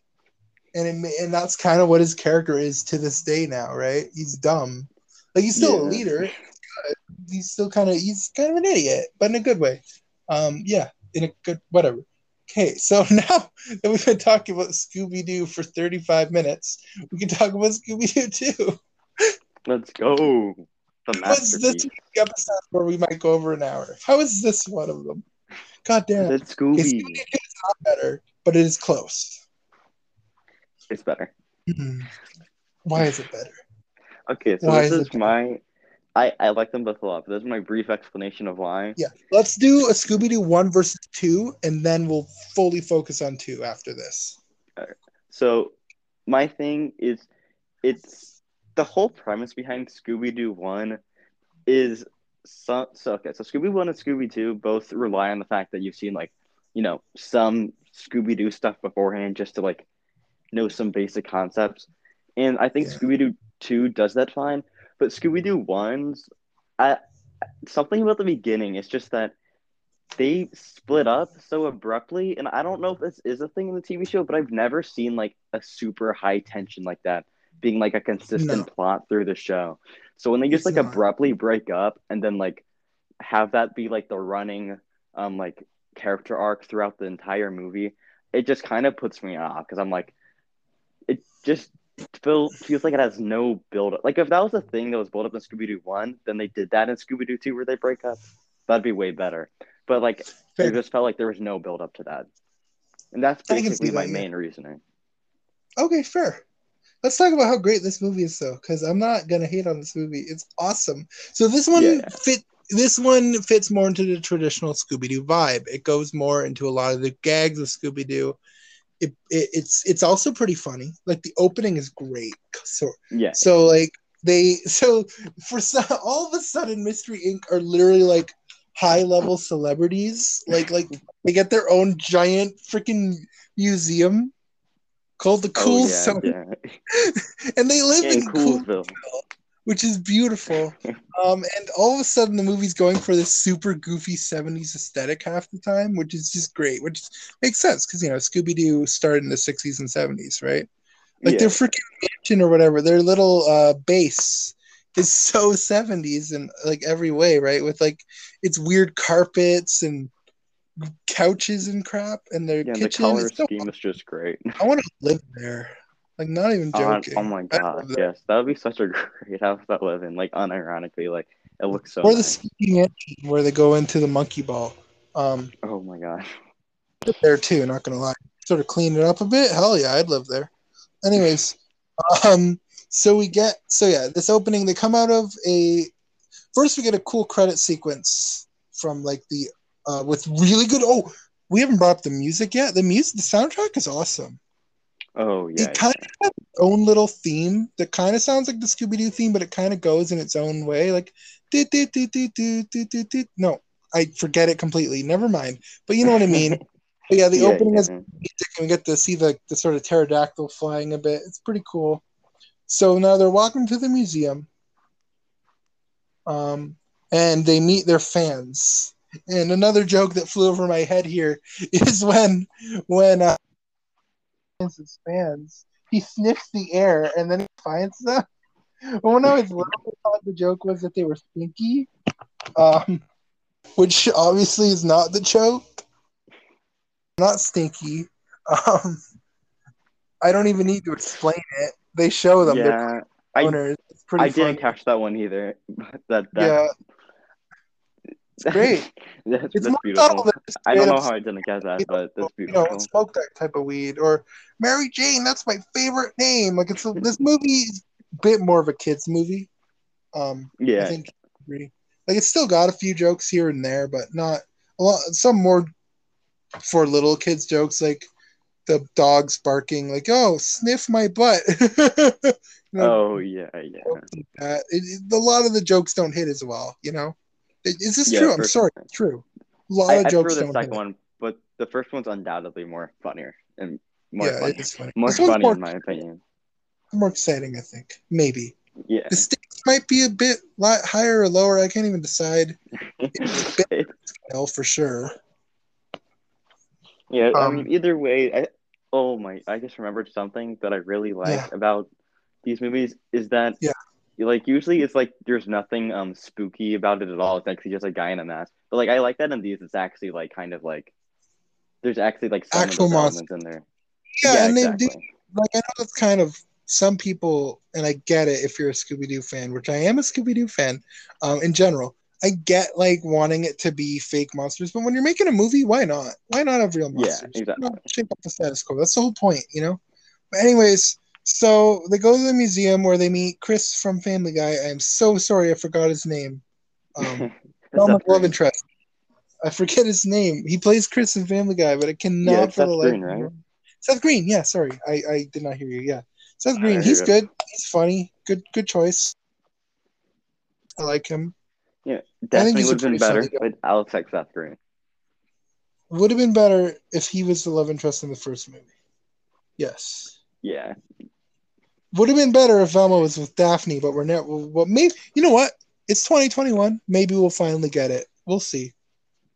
and it and that's kind of what his character is to this day now, right? He's dumb. Like he's still a leader. He's still kind of he's kind of an idiot, but in a good way. Um, yeah, in a good whatever. Okay, so now that we've been talking about Scooby Doo for 35 minutes, we can talk about Scooby Doo too. Let's go. The What's this episode where we might go over an hour? How is this one of them? God damn. Okay, Scooby Scooby. Doo is not better, but it is close. It's better. Hmm. Why is it better? Okay, so Why this is is my. I I like them both a lot, but this is my brief explanation of why. Yeah, let's do a Scooby Doo one versus two, and then we'll fully focus on two after this. So my thing is it's the whole premise behind Scooby Doo one is so, so okay, so Scooby one and Scooby two both rely on the fact that you've seen like, you know, some Scooby Doo stuff beforehand just to like know some basic concepts. And I think Yeah. Scooby Doo 2 does that fine. But Scooby Doo 1's, I, something about the beginning, it's just that they split up so abruptly. And I don't know if this is a thing in the TV show, but I've never seen like a super high tension like that being like a consistent No. plot through the show. So when they just It's like not. abruptly break up and then like have that be like the running um like character arc throughout the entire movie, it just kind of puts me off because I'm like, it just feel, feels like it has no build up. Like if that was a thing that was built up in Scooby Doo one, then they did that in Scooby Doo two where they break up. That'd be way better. But like it just felt like there was no build up to that, and that's I can see basically my that, yeah. main reasoning. Okay, fair. Let's talk about how great this movie is, though, because I'm not gonna hate on this movie. It's awesome. So this one Yeah, yeah. fit. This one fits more into the traditional Scooby Doo vibe. It goes more into a lot of the gags of Scooby Doo. It, it, it's it's also pretty funny. Like the opening is great. So Yeah, so like they so for some, all of a sudden Mystery Inc. are literally like high level celebrities. Like like they get their own giant freaking museum called the Cool oh yeah, Zone, yeah. and they live in in Cool, Coolsville. Which is beautiful. um, and all of a sudden the movie's going for this super goofy '70s aesthetic half the time, which is just great. Which makes sense because you know Scooby Doo started in the '60s and '70s, right? Like Yeah. their freaking mansion or whatever, their little uh base is so 70s in like every way, right? With like it's weird carpets and couches and crap, and their Yeah, the kitchen. color is so- scheme is just great. I want to live there. Like not even Oh, joking. oh my god, that. yes, that would be such a great house to live in. Like unironically, like it looks so. or the nice. speaking engine where they go into the monkey ball. Um, Oh my god. there too. Not gonna lie, sort of clean it up a bit. Hell yeah, I'd live there. Anyways, um, so we get so yeah, this opening they come out of a first we get a cool credit sequence from like the uh with really good. Oh, we haven't brought up the music yet. The music, the soundtrack is awesome. Oh yeah. it kind of has its own little theme that kind of sounds like the Scooby Doo theme, but it kind of goes in its own way. Like, do, do, do, do, do, do, do, do. no, I forget it completely. Never mind. But you know what I mean. But yeah, the Yeah, opening yeah. is music, and we get to see the, the sort of pterodactyl flying a bit. It's pretty cool. So now they're walking to the museum, um, and they meet their fans. And another joke that flew over my head here is when when uh, his fans, he sniffs the air and then he finds them. When I was little, I thought the joke was that they were stinky, um, which obviously is not the joke. Not stinky. Um, I don't even need to explain it. They show them. Yeah, I owners. It's pretty I funny. didn't catch that one either. that that yeah, great. that's it's that's beautiful. subtle than just I don't know how I didn't get that, but that's beautiful. you know, smoke that type of weed. Or Mary Jane, that's my favorite name. Like it's this movie is a bit more of a kids movie. Um, I Yeah, think like it's still got a few jokes here and there, but not a lot. Some more for little kids jokes, like the dogs barking, like "Oh, sniff my butt." You know, Oh yeah, yeah. like. It, it- a lot of the jokes don't hit as well. You know, Is- is this Yeah, true? I'm sorry, true. A lot I, of I jokes the second hit. one, but the first one's undoubtedly more funnier and more yeah, funny. funny. More funny more, in my opinion. more exciting, I think. Maybe Yeah. the stakes might be a bit li- higher or lower. I can't even decide. It's a bit L for sure. yeah, I Um, mean either way, I oh my I just remembered something that I really like Yeah. about these movies is that Yeah. Like usually it's like there's nothing um spooky about it at all. It's actually just a guy in a mask. But like I like that in these it's actually like kind of like there's actually like some Actual of those monster. elements in there. Yeah, and they do like I know that's kind of some people, and I get it if you're a Scooby Doo fan, which I am a Scooby Doo fan. Um, in general, I get like wanting it to be fake monsters, but when you're making a movie, why not? Why not have real Yeah, monsters? Why exactly. shake up the status quo. That's the whole point, you know. But anyways, so they go to the museum where they meet Chris from Family Guy. I am so sorry, I forgot his name. Um, That's love interest. I forget his name. He plays Chris in Family Guy, but I cannot Yeah, for it's the Seth life Green, right? Seth Green, yeah, sorry. I, I did not hear you. Yeah. Seth Green, he's it. good. He's funny. Good good choice. I like him. Yeah, definitely would have been better, funny guy. but I'll take Seth Green. Would have been better if he was the love interest in the first movie. Yes. Yeah. Would have been better if Velma was with Daphne, but we're not. Well, maybe you know what? It's 2021. Maybe we'll finally get it. We'll see.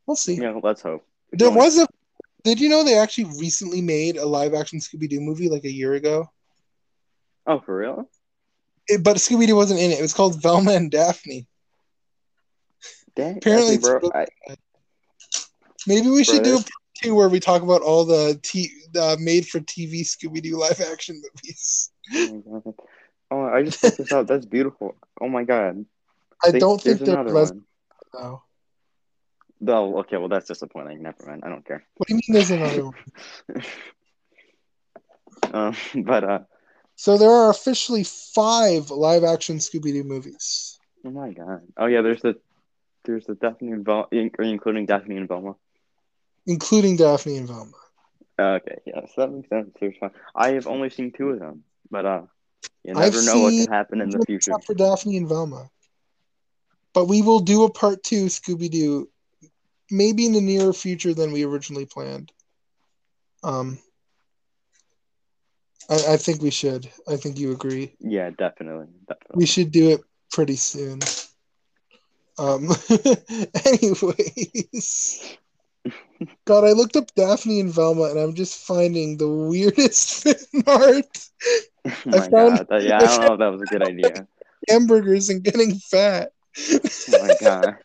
We'll see. Yeah, let's hope. There was a. Did you know they actually recently made a live action Scooby Doo movie like a year ago? Oh, for real? It, but Scooby Doo wasn't in it. It was called Velma and Daphne. Dang, Apparently, bro, I, Maybe we should do a part two where we talk about all the t- uh, made for TV Scooby Doo live action movies. Oh, I just looked this up. That's beautiful. Oh my god. I They- don't think they're another lesbian one. though. Oh, okay. Well, that's disappointing. Never mind. I don't care. What do you mean there's another one? um, but uh, So there are officially five live action Scooby Doo movies. oh my god. Oh yeah, there's the there's the Daphne and Velma, including Daphne and Velma. including Daphne and Velma. Okay, yeah, so that makes sense. There's fun. I have only seen two of them, but uh, you I've never know what could happen in the future. For Daphne and Velma. But we will do a part two Scooby Doo, maybe in the nearer future than we originally planned. Um, I, I think we should. I think you agree. Yeah, definitely, definitely. We should do it pretty soon. Um, anyways, God, I looked up Daphne and Velma, and I'm just finding the weirdest fan art. Oh my found- god, that, yeah, I don't know if that was a good idea. Hamburgers and getting fat. Oh my god,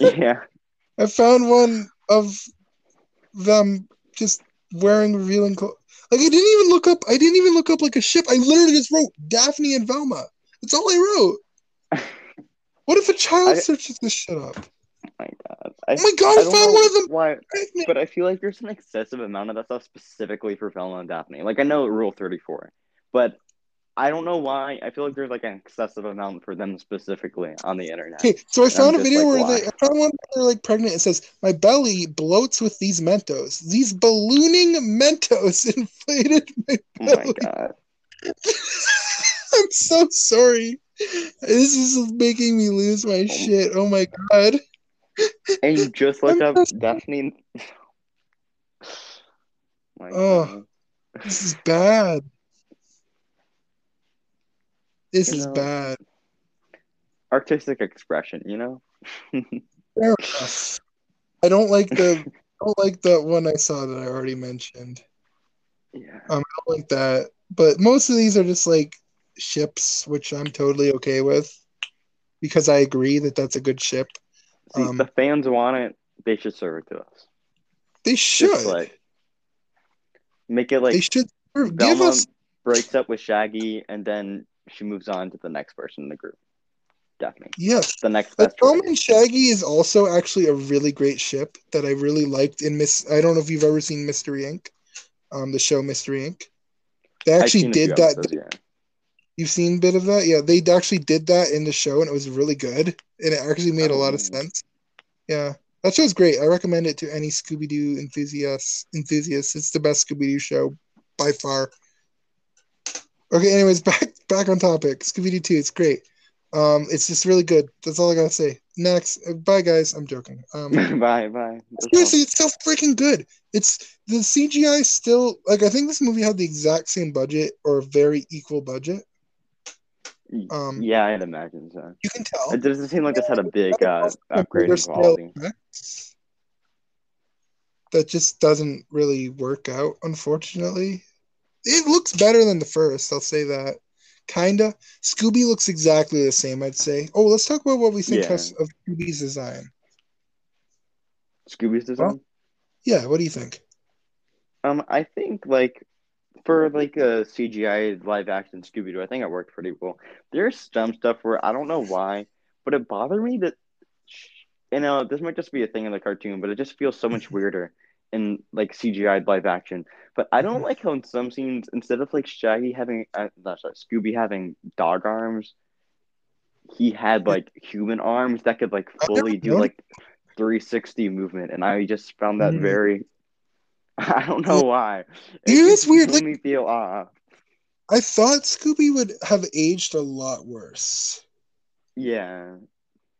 yeah, I found one of them just wearing revealing clothes. Like I didn't even look up. I didn't even look up like a ship. I literally just wrote Daphne and Velma. That's all I wrote. What if a child I- searches this shit up? oh my god. Oh I, Oh my god! I, found one of them why, but I feel like there's an excessive amount of that stuff specifically for Velma and Daphne. Like I know Rule Thirty Four, but I don't know why. I feel like there's like an excessive amount for them specifically on the internet. Okay, so I And found I'm a video like, where they? I found one where they're like pregnant. It says, "My belly bloats with these Mentos. These ballooning Mentos inflated my belly." Oh my god. I'm so sorry. This is making me lose my oh shit. Oh my god. And you just look I'm up Daphne. Oh. god. This is bad. This You is know- bad. Artistic expression, you know? Fair enough. I don't like the I don't like that one I saw that I already mentioned. yeah. Um, I don't like that. But most of these are just like ships, which I'm totally okay with because I agree that that's a good ship. See, um, the fans want it, they should serve it to us. They should. Just like make it like they should give us breaks up with Shaggy and then she moves on to the next person in the group. Daphne. yes. The next best choice. and Shaggy is also actually a really great ship that I really liked in Miss. I don't know if you've ever seen Mystery Inc. Um, the show Mystery Inc. They actually seen a few did that. episodes, yeah. You've seen a bit of that, yeah. They actually did that in the show, and it was really good, and it actually made a lot of sense. Yeah, that show's great. I recommend it to any Scooby Doo enthusiasts. Enthusiasts, it's the best Scooby Doo show by far. Okay, anyways, back back on topic. Scooby Doo Two, it's great. Um, it's just really good. That's all I gotta say. Next, uh, bye guys. I'm joking. Um, bye bye. Seriously, it's still freaking good. It's the CGI still like I think this movie had the exact same budget or very equal budget. Um, yeah, I'd imagine so. You can tell. It doesn't seem like this had a big uh, upgrade in quality. That just doesn't really work out, unfortunately. It looks better than the first, I'll say that. Kinda. Scooby looks exactly the same, I'd say. Oh, let's talk about what we think Yeah. of of Scooby's design. Scooby's design. Yeah, what do you think? Um, I think like for like a CGI live action Scooby Doo, I think it worked pretty well. There's some stuff where I don't know why, but it bothered me that you know this might just be a thing in the cartoon, but it just feels so much weirder in like CGI live action. But I don't like how in some scenes instead of like Shaggy having, uh, not sorry, Scooby having dog arms, he had like human arms that could like fully do like 360 movement, and I just found that Mm. very. I don't know why. It It is just weird, like- me feel ah, I thought Scooby would have aged a lot worse. yeah.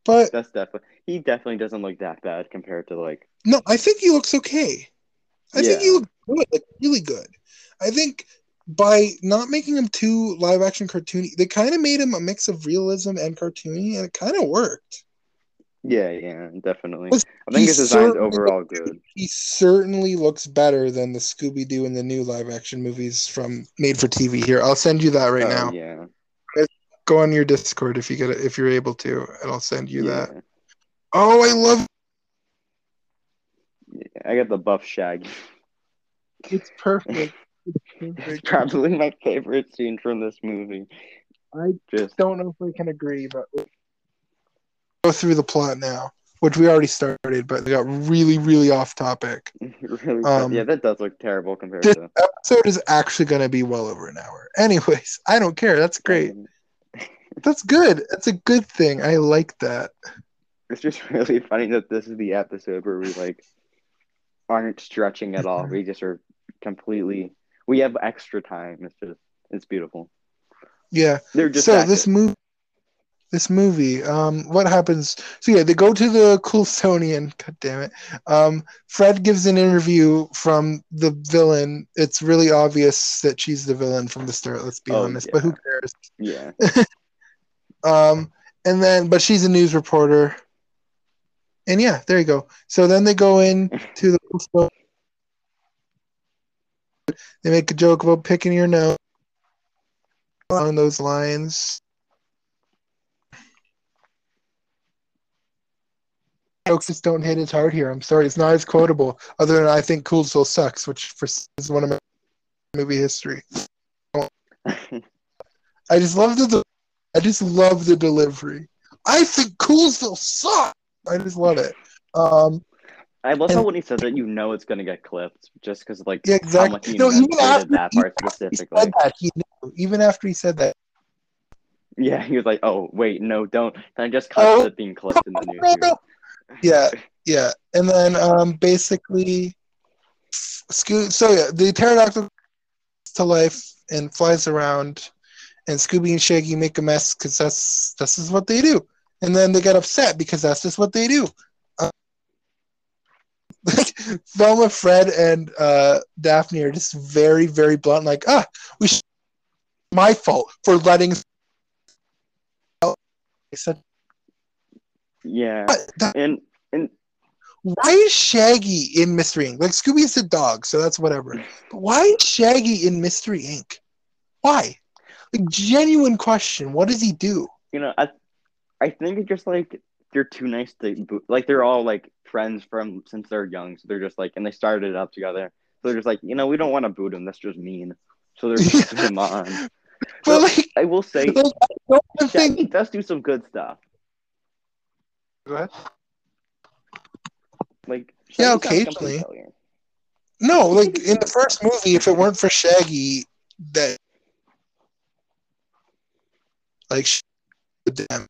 But That's definitely he definitely doesn't look that bad compared to like no, I think he looks okay. I think he looks good, like really good. I think by not making him too live action cartoony, they kind of made him a mix of realism and cartoony, and it kind of worked. Yeah, yeah, definitely. Plus, I think his design's overall good. He certainly looks better than the Scooby Doo and the new live action movies from made for TV. Here, I'll send you that right oh, now. Yeah. Go on your Discord if you get it, if you're able to, and I'll send you yeah. that. Oh, I love Yeah, I got the buff Shaggy. it's perfect. It's It's probably my favorite scene from this movie. I Just don't know if we can agree, but go through the plot now, which we already started, but they got really, really off topic. really, Um, yeah, that does look terrible compared This to. episode is actually going to be well over an hour. Anyways, I don't care. That's great. um, That's good. That's a good thing. I like that. It's just really funny that this is the episode where we like aren't stretching at all. We just are completely. We have extra time. It's just it's beautiful. Yeah. They're just so active. this movie, this movie, um, what happens? So yeah, they go to the Coolsonian. God damn it. Um, Fred gives an interview from the villain. It's really obvious that she's the villain from the start. Let's be Oh, honest, but who cares? yeah. Um, and then, but she's a news reporter. And yeah, there you go. So then they go in to the They make a joke about picking your nose along those lines. Jokes just don't hit as hard here. I'm sorry, it's not as quotable. Other than I think Coolsville sucks, which for is one of my movie history. I just love the I just love the delivery. I think Coolsville sucks. I just love it. Um, I love how And- when he says it, you know it's gonna get clipped, just because like yeah, how exactly. No, even after that part he specifically. said that, he knew. Even after he said that, Yeah, he was like, "Oh wait, no, don't." Then I just cut Oh. it being clipped in the news. No, no. Yeah, yeah. And then um, basically, Sco- so yeah, the pterodactyl to life and flies around, and Scooby and Shaggy make a mess because that's this is what they do. And then they get upset because that's just what they do. Like Velma, Fred, and uh, Daphne are just very, very blunt. Like, ah, we. My fault for letting. I said, Yeah, That- and and why is Shaggy in Mystery Inc? Like Scooby is a dog, so that's whatever. But why is Shaggy in Mystery Inc? Why? Like genuine question. What does he do? you know, I I think it's just like they're too nice to boot. Like they're all like friends from since they're young, so they're just like, and they started it up together. So they're just like, you know, we don't want to boot him. That's just mean. So they're just him on. But like, I will say, like I Shaggy does do some good stuff. Go ahead. Like Yeah, Shaggy's not occasionally. No, like in the first movie, if it weren't for Shaggy, that like them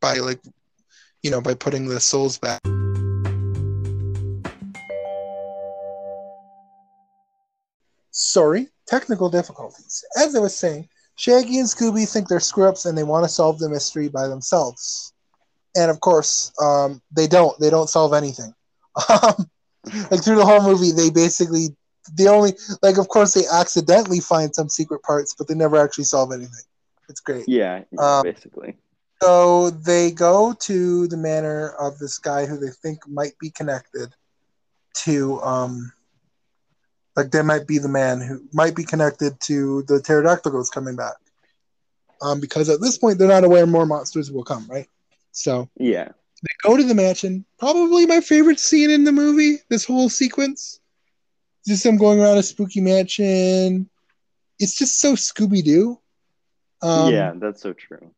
by like you know by putting the souls back. Sorry, technical difficulties. As I was saying, Shaggy and Scooby think they're screw ups and they want to solve the mystery by themselves. And of course, um, they don't. They don't solve anything. Um, like through the whole movie, they basically the only like of course they accidentally find some secret parts, but they never actually solve anything. It's great. Yeah, yeah Um, basically. So they go to the manor of this guy who they think might be connected to um like they might be the man who might be connected to the pterodactyls coming back. Um because at this point they're not aware more monsters will come, right? So Yeah. they go to the mansion. Probably my favorite scene in the movie, this whole sequence. Just them going around a spooky mansion. It's just so Scooby Doo. Um, yeah, that's so true.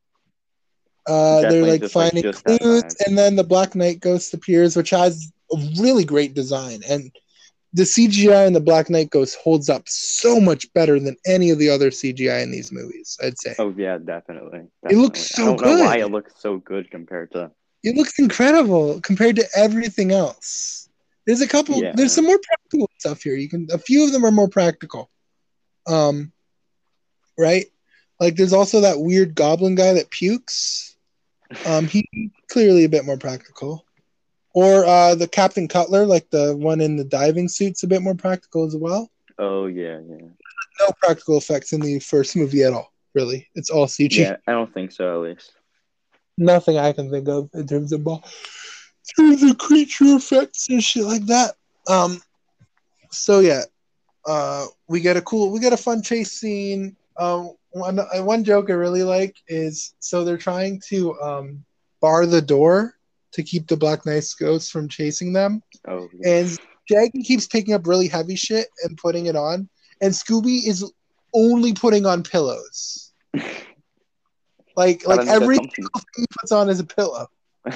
Uh, they're like just, like, finding clues, and then the Black Knight Ghost appears, which has a really great design. And the CGI in the Black Knight Ghost holds up so much better than any of the other CGI in these movies. I'd say Oh yeah, definitely. It looks so I don't know why it looks so good compared to. it looks incredible compared to everything else. There's a couple. Yeah. There's some more practical stuff here. You can a few of them are more practical. Um, right? Like there's also that weird goblin guy that pukes. Um, he clearly a bit more practical. Or uh, the Captain Cutler, like the one in the diving suit's a bit more practical as well. Oh yeah, yeah. no practical effects in the first movie at all. Really, it's all CG. Yeah, I don't think so. At least. Nothing I can think of in terms of in terms of creature effects and shit like that. Um. So yeah, uh, we get a cool, we get a fun chase scene. Um, one one joke I really like is so they're trying to um bar the door to keep the Black Knight ghosts from chasing them. Oh. And Shaggy keeps picking up really heavy shit and putting it on, and Scooby is only putting on pillows. like like everything he puts on is a pillow.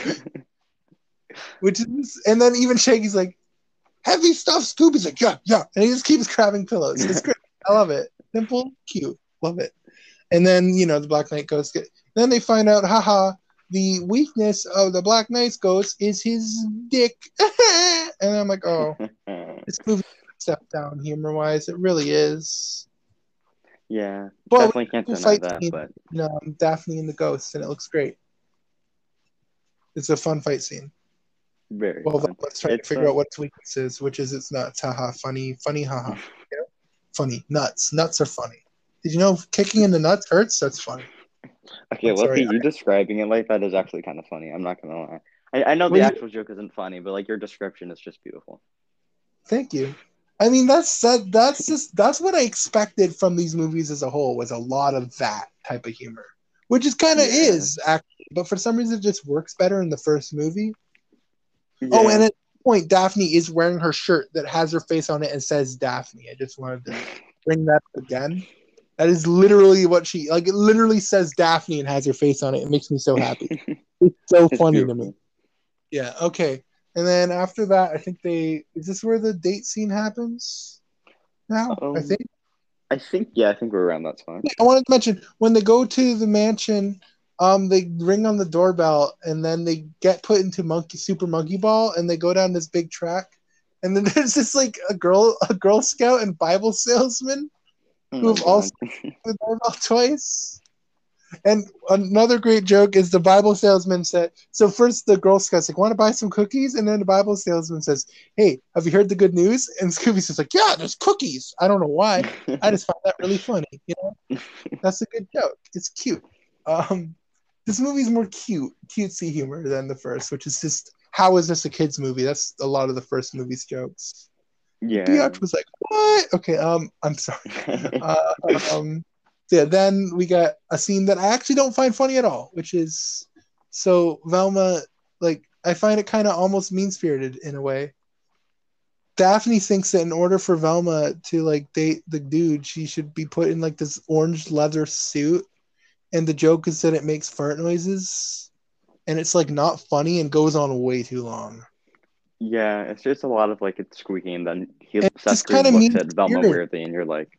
Which is and then even Shaggy's like, heavy stuff. Scooby's like, yeah, yeah. And he just keeps grabbing pillows. It's great. I love it. Simple, cute. Love it. And then, you know, the Black Knight ghost get then they find out, haha, the weakness of the Black Knight's ghost is his dick. and I'm like, oh, this movie step down humor wise. It really is. Yeah, but definitely can't deny that. Scene, but know, Daphne and the ghost, and it looks great. It's a fun fight scene. Very. Well, fun. let's try it's, to figure uh, out what its weakness is, which is it's nuts. Haha, funny, funny, haha. know? Funny, nuts. Nuts are funny. Did you know kicking in the nuts hurts? That's funny. Okay, well, you I... describing it like that is actually kind of funny. I'm not gonna lie. I, I know the actual joke isn't funny, but like your description is just beautiful. Thank you. I mean, that's that, that's just that's what I expected from these movies as a whole was a lot of that type of humor, which is kind of yeah. is actually, but for some reason it just works better in the first movie. Oh, yeah. Oh, and at this point, Daphne is wearing her shirt that has her face on it and says Daphne. I just wanted to bring that up again. That is literally what she like. It literally says Daphne and has her face on it. It makes me so happy. it's so it's funny beautiful. to me. Yeah. Okay. And then after that, I think they is this where the date scene happens? Now um, I think. I think yeah, I think we're around that time. I wanted to mention when they go to the mansion, um, they ring on the doorbell and then they get put into monkey super monkey ball and they go down this big track, and then there's this like a girl a Girl Scout and Bible salesman oh who have also the doorbell twice. And another great joke is the Bible salesman said, so first the Girl Scouts like, want to buy some cookies? And then the Bible salesman says, hey, have you heard the good news? And Scooby says like, yeah, there's cookies. I don't know why. I just found that really funny. You know, that's a good joke. It's cute. Um, this movie's more cute, cutesy humor than the first, which is just, how is this a kid's movie? That's a lot of the first movie's jokes. Yeah. Biatch was like, what? Okay, um, I'm sorry. uh, um, yeah, then we got a scene that I actually don't find funny at all, which is so Velma, like, I find it kind of almost mean spirited in a way. Daphne thinks that in order for Velma to like date the dude, she should be put in like this orange leather suit. And the joke is that it makes fart noises. And it's like not funny and goes on way too long. Yeah, it's just a lot of like it's squeaking and then he Seth kind of looks at Velma weirdly and you're like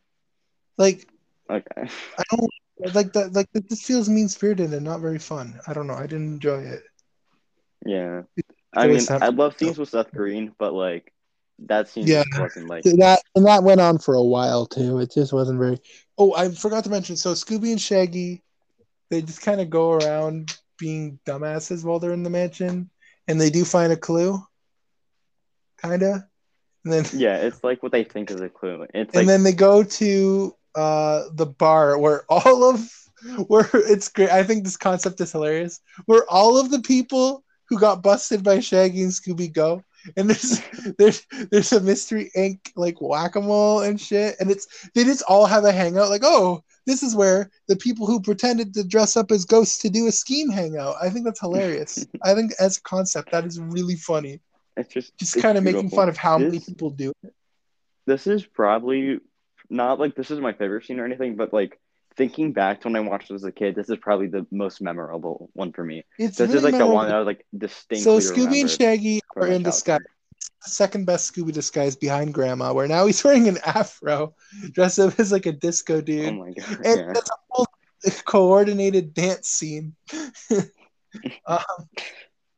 like Okay. I don't like that. Like this feels mean spirited and not very fun. I don't know. I didn't enjoy it. Yeah, I mean, I love scenes with Seth Green, but like that scene yeah. wasn't like that, and that went on for a while too. It just wasn't very. Oh, I forgot to mention. So Scooby and Shaggy, they just kind of go around being dumbasses while they're in the mansion, and they do find a clue. Kinda. And then yeah, it's like what they think is a clue. It's and like, then they go to uh the bar where all of where it's great. I think this concept is hilarious. Where all of the people who got busted by Shaggy and Scooby go, and there's there's there's a Mystery Inc like whack a mole and shit, and it's they just all have a hangout. Like, oh, this is where the people who pretended to dress up as ghosts to do a scheme hangout. I think that's hilarious. I think as a concept that is really funny. It's just just kind of making fun of how this, many people do it. This is probably not like this is my favorite scene or anything, but like thinking back to when I watched it as a kid, this is probably the most memorable one for me. It's this really is like memorable. the one that I was like distinctly. So Scooby and Shaggy are in disguise. Second best Scooby disguise behind Grandma, where now he's wearing an afro, dressed up as like a disco dude. Oh my god! And yeah. that's a whole coordinated dance scene. um,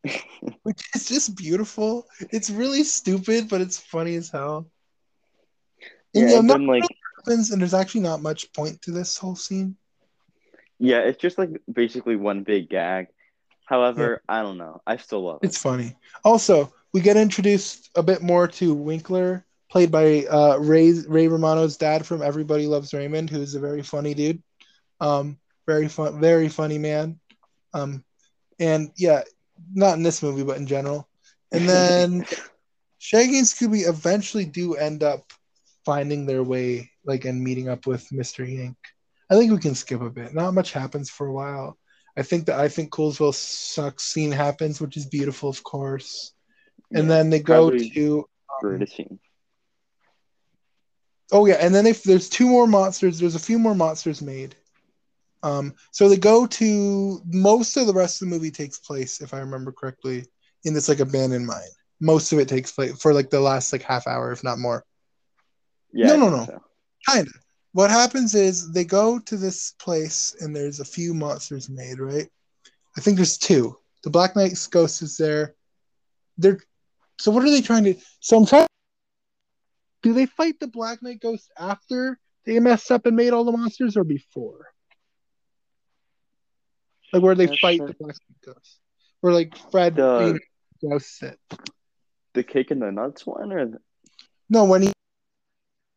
which is just beautiful. It's really stupid, but it's funny as hell. And yeah, yeah like happens, and there's actually not much point to this whole scene. Yeah, it's just like basically one big gag. However, yeah. I don't know. I still love it. It's funny. Also, we get introduced a bit more to Winkler, played by uh, Ray Ray Romano's dad from Everybody Loves Raymond, who's a very funny dude. Um, very fun, very funny man. Um, and yeah, not in this movie, but in general. And then Shaggy and Scooby eventually do end up finding their way, like, and meeting up with Mystery Inc. I think we can skip a bit. Not much happens for a while. I think that I think Coolsville sucks scene happens, which is beautiful, of course. And Yeah, then they go to um, scene. Oh yeah, and then if there's two more monsters. There's a few more monsters made. Um, so they go to most of the rest of the movie takes place, if I remember correctly, in this like abandoned mine. Most of it takes place for like the last like half hour, if not more. Yeah. No, no, no. so. Kind of. What happens is they go to this place and there's a few monsters made, right? I think there's two. The Black Knight's ghost is there. They're so what are they trying to? So I'm trying. Do they fight the Black Knight ghost after they messed up and made all the monsters, or before? Like where they Not fight sure. the Knight ghost, where like Fred The- ghost sit. The cake and the nuts one, or the... No, when he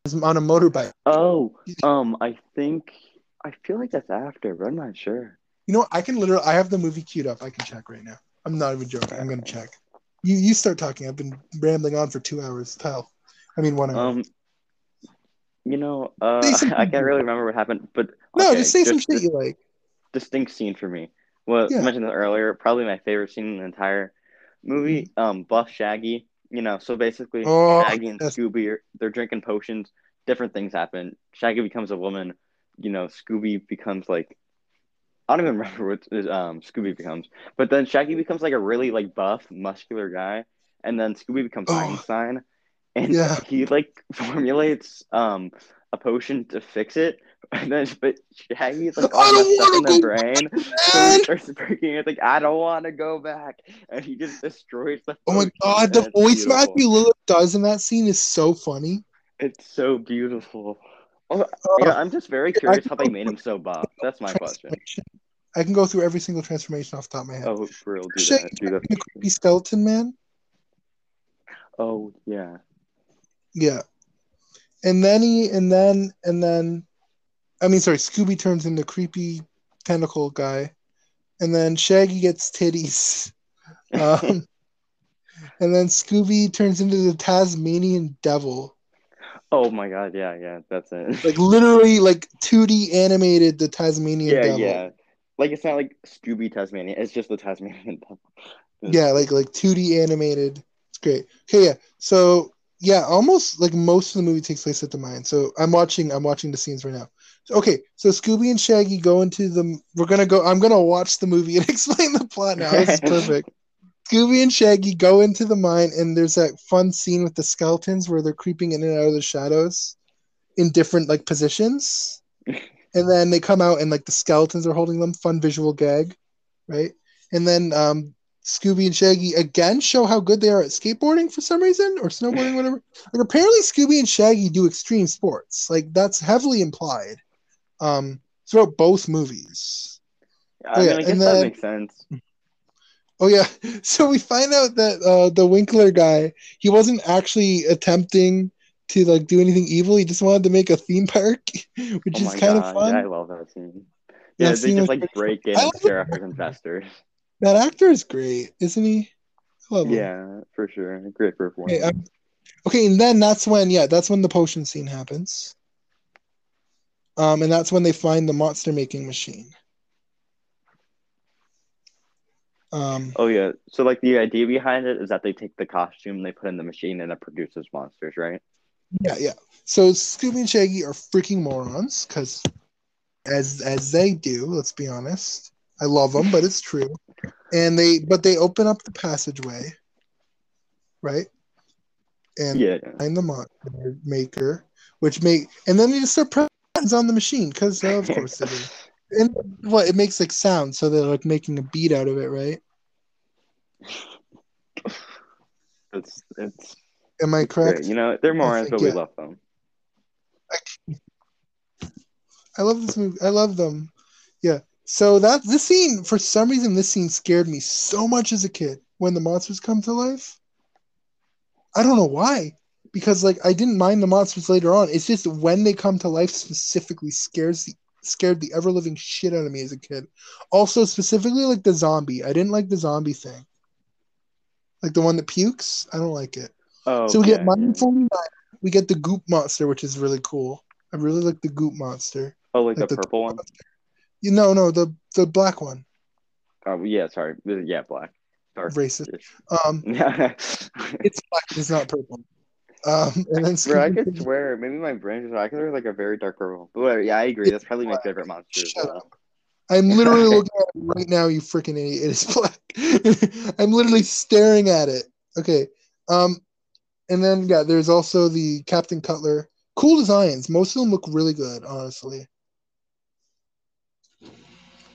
is on a motorbike. oh, um, I think I feel like that's after, but I'm not sure. You know, what? I can literally. I have the movie queued up. I can check right now. I'm not even joking. I'm gonna check. You you start talking. I've been rambling on for two hours. Tell. I mean one hour. Um, you know, uh, I can't really remember what happened, but no, okay, just say some shit you like. Distinct scene for me. Well, Yeah. I mentioned it earlier. Probably my favorite scene in the entire movie. Um, Buff Shaggy. You know, so basically, Mm-hmm. Oh, Shaggy and yes. Scooby are they're drinking potions. Different things happen. Shaggy becomes a woman. You know, Scooby becomes like I don't even remember what um Scooby becomes, but then Shaggy becomes like a really like buff, muscular guy, and then Scooby becomes Oh. Einstein, and Yeah. he like formulates um a potion to fix it, and then but Shaggy's like all messed up in the brain, so Man! he starts breaking it like I don't want to go back, and he just destroys the. Oh my god, the voice beautiful. Matthew Lillard does in that scene is so funny. It's so beautiful. Oh, Oh, yeah, I'm just very curious how they made him so buff. That's my question. I can go through every single transformation off the top of my head. Oh, for real, do Shaggy that. Do that. the creepy skeleton man. Oh yeah. Yeah. And then he and then and then I mean sorry, Scooby turns into creepy tentacle guy. And then Shaggy gets titties. Um, and then Scooby turns into the Tasmanian devil. Oh my god, yeah, yeah, that's it. Like literally like 2D animated the Tasmanian yeah, devil. yeah. Like it's not like Scooby Tasmania. It's just the Tasmanian devil. Yeah, like like 2D animated. It's great. Okay, yeah. So yeah, almost like most of the movie takes place at the mine. So I'm watching I'm watching the scenes right now. Okay, so Scooby and Shaggy go into the we're gonna go I'm gonna watch the movie and explain the plot now. Is perfect. Scooby and Shaggy go into the mine and there's that fun scene with the skeletons where they're creeping in and out of the shadows in different like positions. and then they come out and like the skeletons are holding them, fun visual gag, right? And then um Scooby and Shaggy again show how good they are at skateboarding for some reason or snowboarding, whatever. Like apparently Scooby and Shaggy do extreme sports. Like that's heavily implied um throughout both movies. I mean, yeah, I guess that then- makes sense. Oh yeah. So we find out that uh the Winkler guy, he wasn't actually attempting to like do anything evil. He just wanted to make a theme park, which oh is kind god, of fun. yeah, I love that scene. That Yeah, they scene just like break in I and love scare off his investors. That actor is great, isn't he? I love him. Yeah, for sure. Great performance. Okay, okay, and then that's when, yeah, that's when the potion scene happens. Um, and that's when they find the monster making machine. Um, Oh yeah. So like the idea behind it is that they take the costume, they put in the machine, and it produces monsters, right? yeah, yeah. So Scooby and Shaggy are freaking morons because, as as they do, let's be honest. I love them, but it's true. And they, but they open up the passageway, right? And Yeah. find the monster maker, which make, and then they just start pressing buttons on the machine because of course it is. And what it makes like sound, so they're like making a beat out of it, right? It's it's Am I correct? great. You know, they're morons, but we love them. I love this movie. I love them. Yeah. So that this scene, for some reason, this scene scared me so much as a kid when the monsters come to life. I don't know why, because like I didn't mind the monsters later on. It's just when they come to life specifically scares the scared the ever living shit out of me as a kid. Also, specifically like the zombie. I didn't like the zombie thing. Like the one that pukes. I don't like it. Oh, So we get yeah, Mighty yeah. 49. We get the goop monster, which is really cool. I really like the goop monster. Oh, like, Like the the- purple one. You know, no, the the black one. Oh, yeah. Sorry. Yeah, black. Dark. Racist. Um, it's black. It's not purple. Um, and then Bro, I could swear maybe my brain is I could like a very dark purple. But yeah, I agree. That's probably my favorite monster well. I'm literally looking at it right now, you freaking idiot. It is black. I'm literally staring at it. Okay. Um, and then yeah, there's also the Captain Cutler. Cool designs. Most of them look really good, honestly.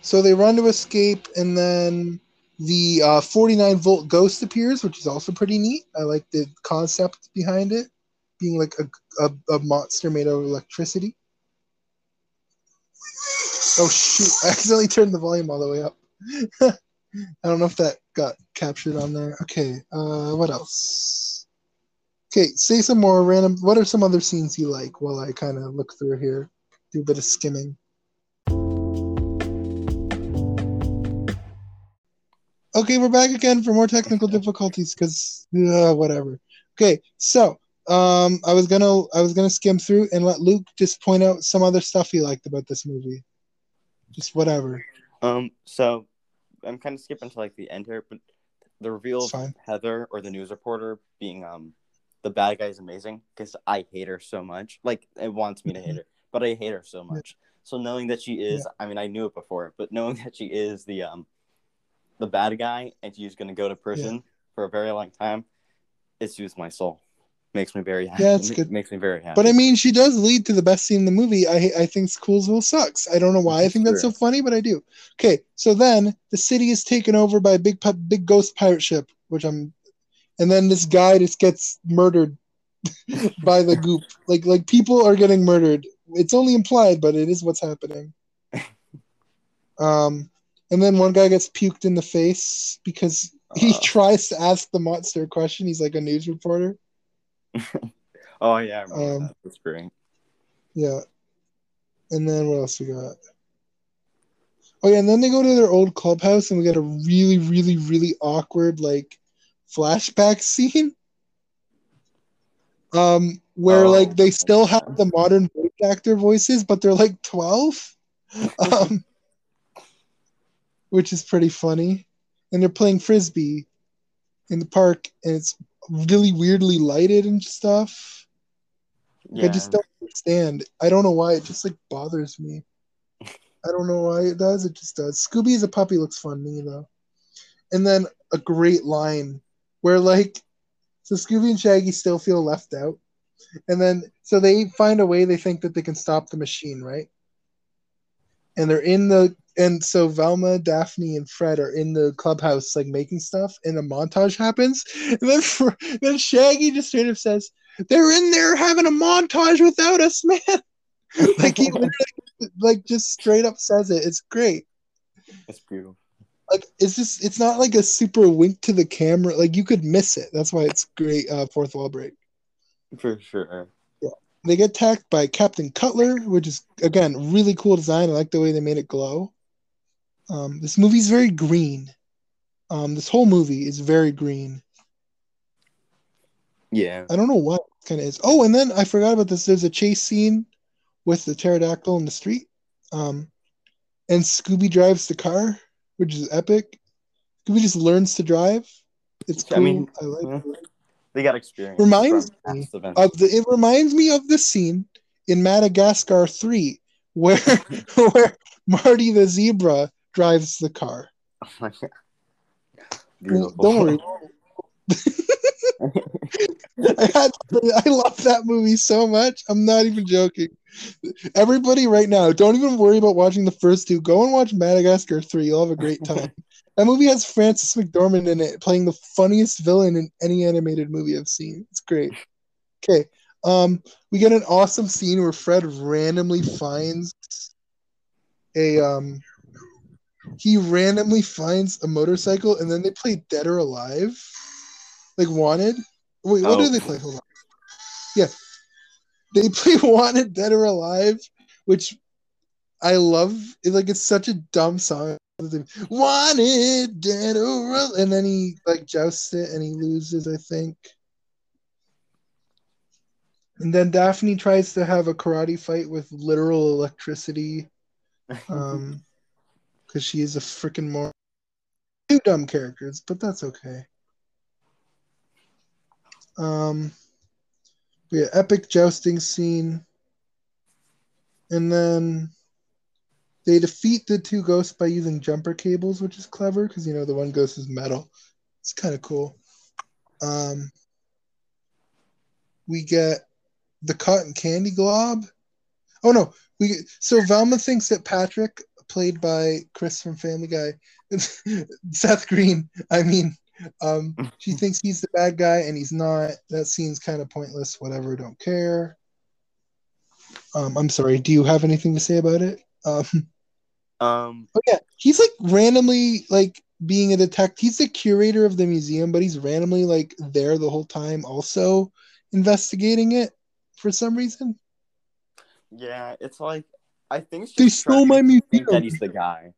So they run to escape, and then the uh, 49 volt ghost appears, which is also pretty neat. I like the concept behind it, being like a, a, a monster made out of electricity. Oh shoot! I accidentally turned the volume all the way up. I don't know if that got captured on there. Okay, uh, what else? Okay, say some more random. What are some other scenes you like? While I kind of look through here, do a bit of skimming. Okay, we're back again for more technical difficulties because uh, whatever. Okay, so um, I was gonna I was gonna skim through and let Luke just point out some other stuff he liked about this movie. Just whatever. Um, so I'm kind of skipping to like the end here, but the reveal of. Heather or the news reporter being um the bad guy is amazing because I hate her so much. Like it wants me to Mm-hmm. hate her, but I hate her so much. So knowing that she is, I mean, I knew it before, but knowing that she is the um the bad guy and she's gonna go to prison for a very long time, it soothes my soul. Makes me very happy. Yeah, it's good. Makes me very happy. But I mean, she does lead to the best scene in the movie. I I think Coolsville sucks. I don't know why I think that's so funny, but I do. Okay, so then the city is taken over by a big big ghost pirate ship, which I'm, and then this guy just gets murdered by the goop. Like like people are getting murdered. It's only implied, but it is what's happening. Um, and then one guy gets puked in the face because he Uh. tries to ask the monster a question. He's like a news reporter. oh yeah, um, that. That's great. Yeah. And then what else we got? Oh yeah, and then they go to their old clubhouse and we get a really, really, really awkward like flashback scene. Um where Oh, like they still have the modern voice actor voices, but they're like 12. Um which is pretty funny. And they're playing frisbee in the park and it's really weirdly lighted and stuff. Yeah. I just don't understand. I don't know why. It just like bothers me. I don't know why it does. It just does. Scooby as a puppy looks fun, you know. And then a great line where like, so Scooby and Shaggy still feel left out, and then so they find a way. They think that they can stop the machine, right? And they're in the and so Velma, Daphne, and Fred are in the clubhouse like making stuff, and a montage happens. And then for, then Shaggy just straight up says, "They're in there having a montage without us, man." like he literally, like just straight up says it. It's great. It's beautiful. Like it's just it's not like a super wink to the camera. Like you could miss it. That's why it's great. Uh, fourth wall break. For sure. They get attacked by Captain Cutler, which is again really cool design. I like the way they made it glow. Um, this movie's very green. Um, this whole movie is very green. Yeah. I don't know what kind of is. Oh, and then I forgot about this. There's a chase scene with the pterodactyl in the street. Um, and Scooby drives the car, which is epic. Scooby just learns to drive. It's cool. I, mean, I like uh, They got experience. Reminds me of the it reminds me of the scene in Madagascar 3 where where Marty the zebra drives the car. Oh my God. Well, Beautiful. don't worry. I had I love that movie so much. I'm not even joking. Everybody right now, don't even worry about watching the first two. Go and watch Madagascar 3. You'll have a great time. that movie has Frances McDormand in it playing the funniest villain in any animated movie I've seen. It's great. Okay. Um we get an awesome scene where Fred randomly finds a um he randomly finds a motorcycle and then they play Dead or Alive. Like Wanted. Wait, what Oh. do they play? Hold on. Yeah, they play Wanted Dead or Alive, which I love. It, like it's such a dumb song. Wanted Dead or Alive, and then he like jousts it and he loses. I think. And then Daphne tries to have a karate fight with literal electricity. Um, because she is a freaking more two dumb characters, but that's okay. Um, we have epic jousting scene, and then they defeat the two ghosts by using jumper cables, which is clever because you know the one ghost is metal. It's kind of cool. Um, we get the cotton candy glob. Oh no, we so Velma thinks that Patrick, played by Chris from Family Guy, Seth Green. I mean, um, she thinks he's the bad guy and he's not. That scene's kind of pointless. Whatever, don't care. Um, I'm sorry. Do you have anything to say about it? Um, Um, oh yeah, he's like randomly like being a detective. He's the curator of the museum, but he's randomly like there the whole time, also investigating it for some reason. yeah, it's like I think They stole my museum. that he's the guy,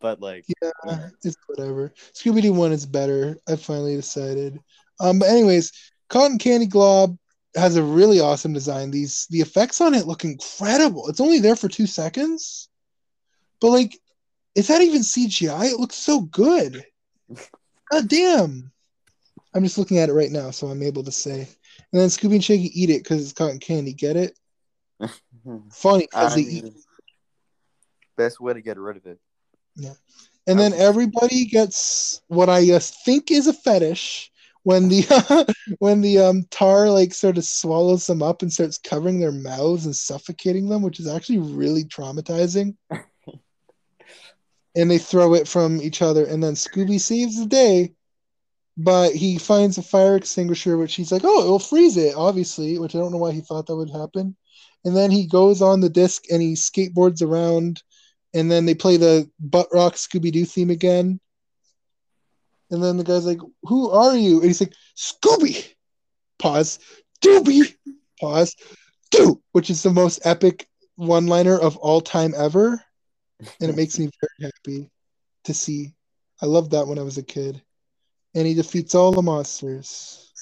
but like Yeah, it's whatever. Scooby Doo one is better. I finally decided. Um, but anyways, Cotton Candy Glob has a really awesome design. These the effects on it look incredible. It's only there for two seconds, but like, is that even CGI? It looks so good. God damn! I'm just looking at it right now, so I'm able to say. And then Scooby and Shaggy eat it because it's cotton candy. Get it? Funny because they eat mean, best way to get rid of it. Yeah. And then everybody gets what I uh, think is a fetish when the when the um tar like sort of swallows them up and starts covering their mouths and suffocating them, which is actually really traumatizing. and they throw it from each other, and then Scooby saves the day, but he finds a fire extinguisher, which he's like, "Oh, it'll freeze it," obviously, which I don't know why he thought that would happen. And then he goes on the disc and he skateboards around and then they play the butt rock Scooby Doo theme again. And then the guy's like, "Who are you?" And he's like, "Scooby." Pause. Dooby. Pause. Doo, which is the most epic one-liner of all time ever, and it makes me very happy to see. I loved that when I was a kid. And he defeats all the monsters.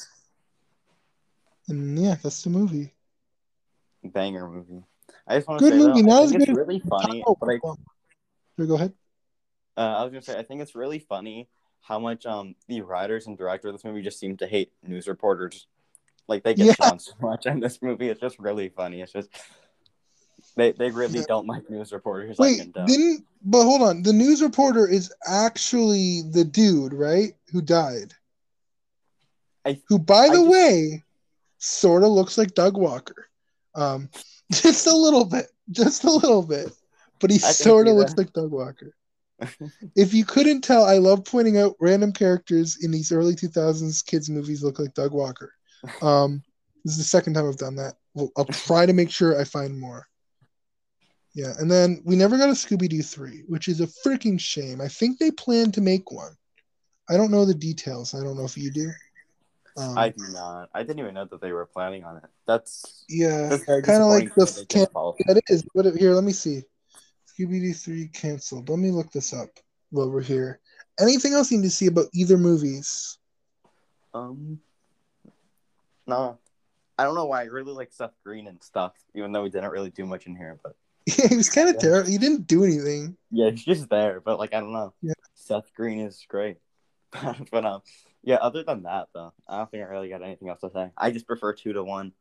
And yeah, that's the movie. Banger movie. I just want Good to say movie, though, not I as think it's good as- really funny, Oh, but I go ahead. Uh, I was gonna say, I think it's really funny how much um the writers and director of this movie just seem to hate news reporters. Like they get Yeah. shown so much in this movie. It's just really funny. It's just they they really Yeah. don't like news reporters. Wait, didn't but hold on. The news reporter is actually the dude, right? Who died. I- Who, by I the just- way, sort of looks like Doug Walker. Um, just a little bit, just a little bit, but he sort of looks like Doug Walker. if you couldn't tell, I love pointing out random characters in these early 2000s kids movies look like Doug Walker. Um, this is the second time I've done that. Well, I'll try to make sure I find more. Yeah, and then we never got a Scooby Doo 3, which is a freaking shame. I think they plan to make one. I don't know the details. I don't know if you do. Um, I do not. I didn't even know that they were planning on it. That's yeah, kind of like the that can- didn't follow. Yeah, it is. What here? Let me see. Scooby Doo three canceled. Let me look this up while we're here. Anything else you need to see about either movies? Um, no, I don't know why. I really like Seth Green and stuff, even though he didn't really do much in here. But yeah, he was kind of Yeah. terrible. He didn't do anything. yeah, he's just there. But like, I don't know. Yeah. Seth Green is great. but um, yeah. Other than that, though, I don't think I really got anything else to say. I just prefer two to one.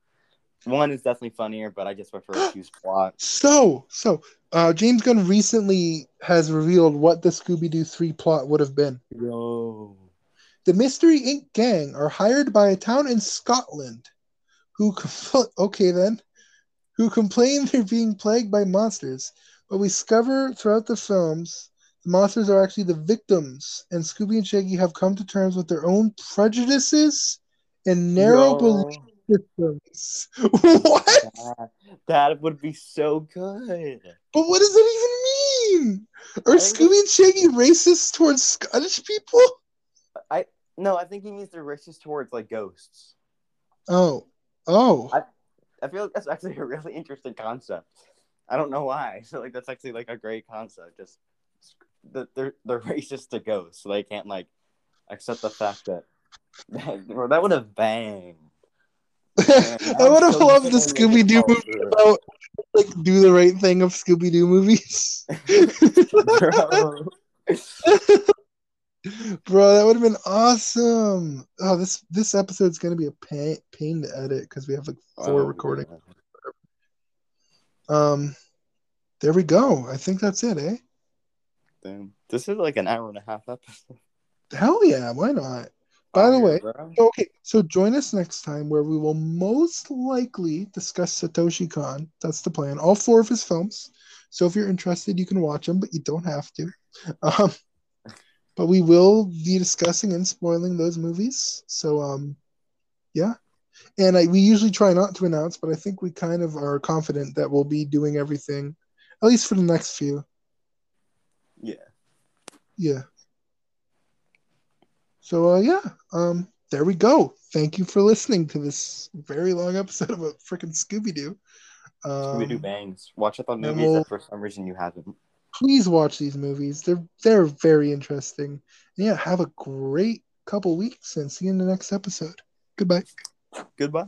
One is definitely funnier, but I just prefer two's plot. So, so uh, James Gunn recently has revealed what the Scooby Doo three plot would have been. Yo. The Mystery Inc. gang are hired by a town in Scotland who compl- okay then who complain they're being plagued by monsters. But we discover throughout the films the monsters are actually the victims, and Scooby and Shaggy have come to terms with their own prejudices and narrow Yo. belief systems. what? That, that would be so good. But what does that even mean? Are Scooby and Shaggy racist towards Scottish people? I no, I think he means they're racist towards like ghosts. Oh, oh. I- I feel like that's actually a really interesting concept. I don't know why. So like that's actually like a great concept. Just they're they're racist to ghosts, so they can't like accept the fact that that, that would have banged. I would have loved the Scooby Doo movie about like do the right thing of Scooby Doo movies. Bro. Bro, that would have been awesome. Oh, this this episode's gonna be a pain pain to edit because we have like four oh, recordings. Yeah. Um, there we go. I think that's it, eh? Damn, this is like an hour and a half episode. Hell yeah, why not? By the way, okay, so join us next time where we will most likely discuss Satoshi Kon. That's the plan. All four of his films. So if you're interested, you can watch them, but you don't have to. Um, but we will be discussing and spoiling those movies. So um, yeah, and I, we usually try not to announce, but I think we kind of are confident that we'll be doing everything, at least for the next few. Yeah. So uh, yeah, um, there we go. Thank you for listening to this very long episode of a freaking Scooby Doo. Um, Scooby Doo bangs. Watch up on movies we'll, that for some reason you haven't. Please watch these movies. They're they're very interesting. And yeah, have a great couple weeks and see you in the next episode. Goodbye. Goodbye.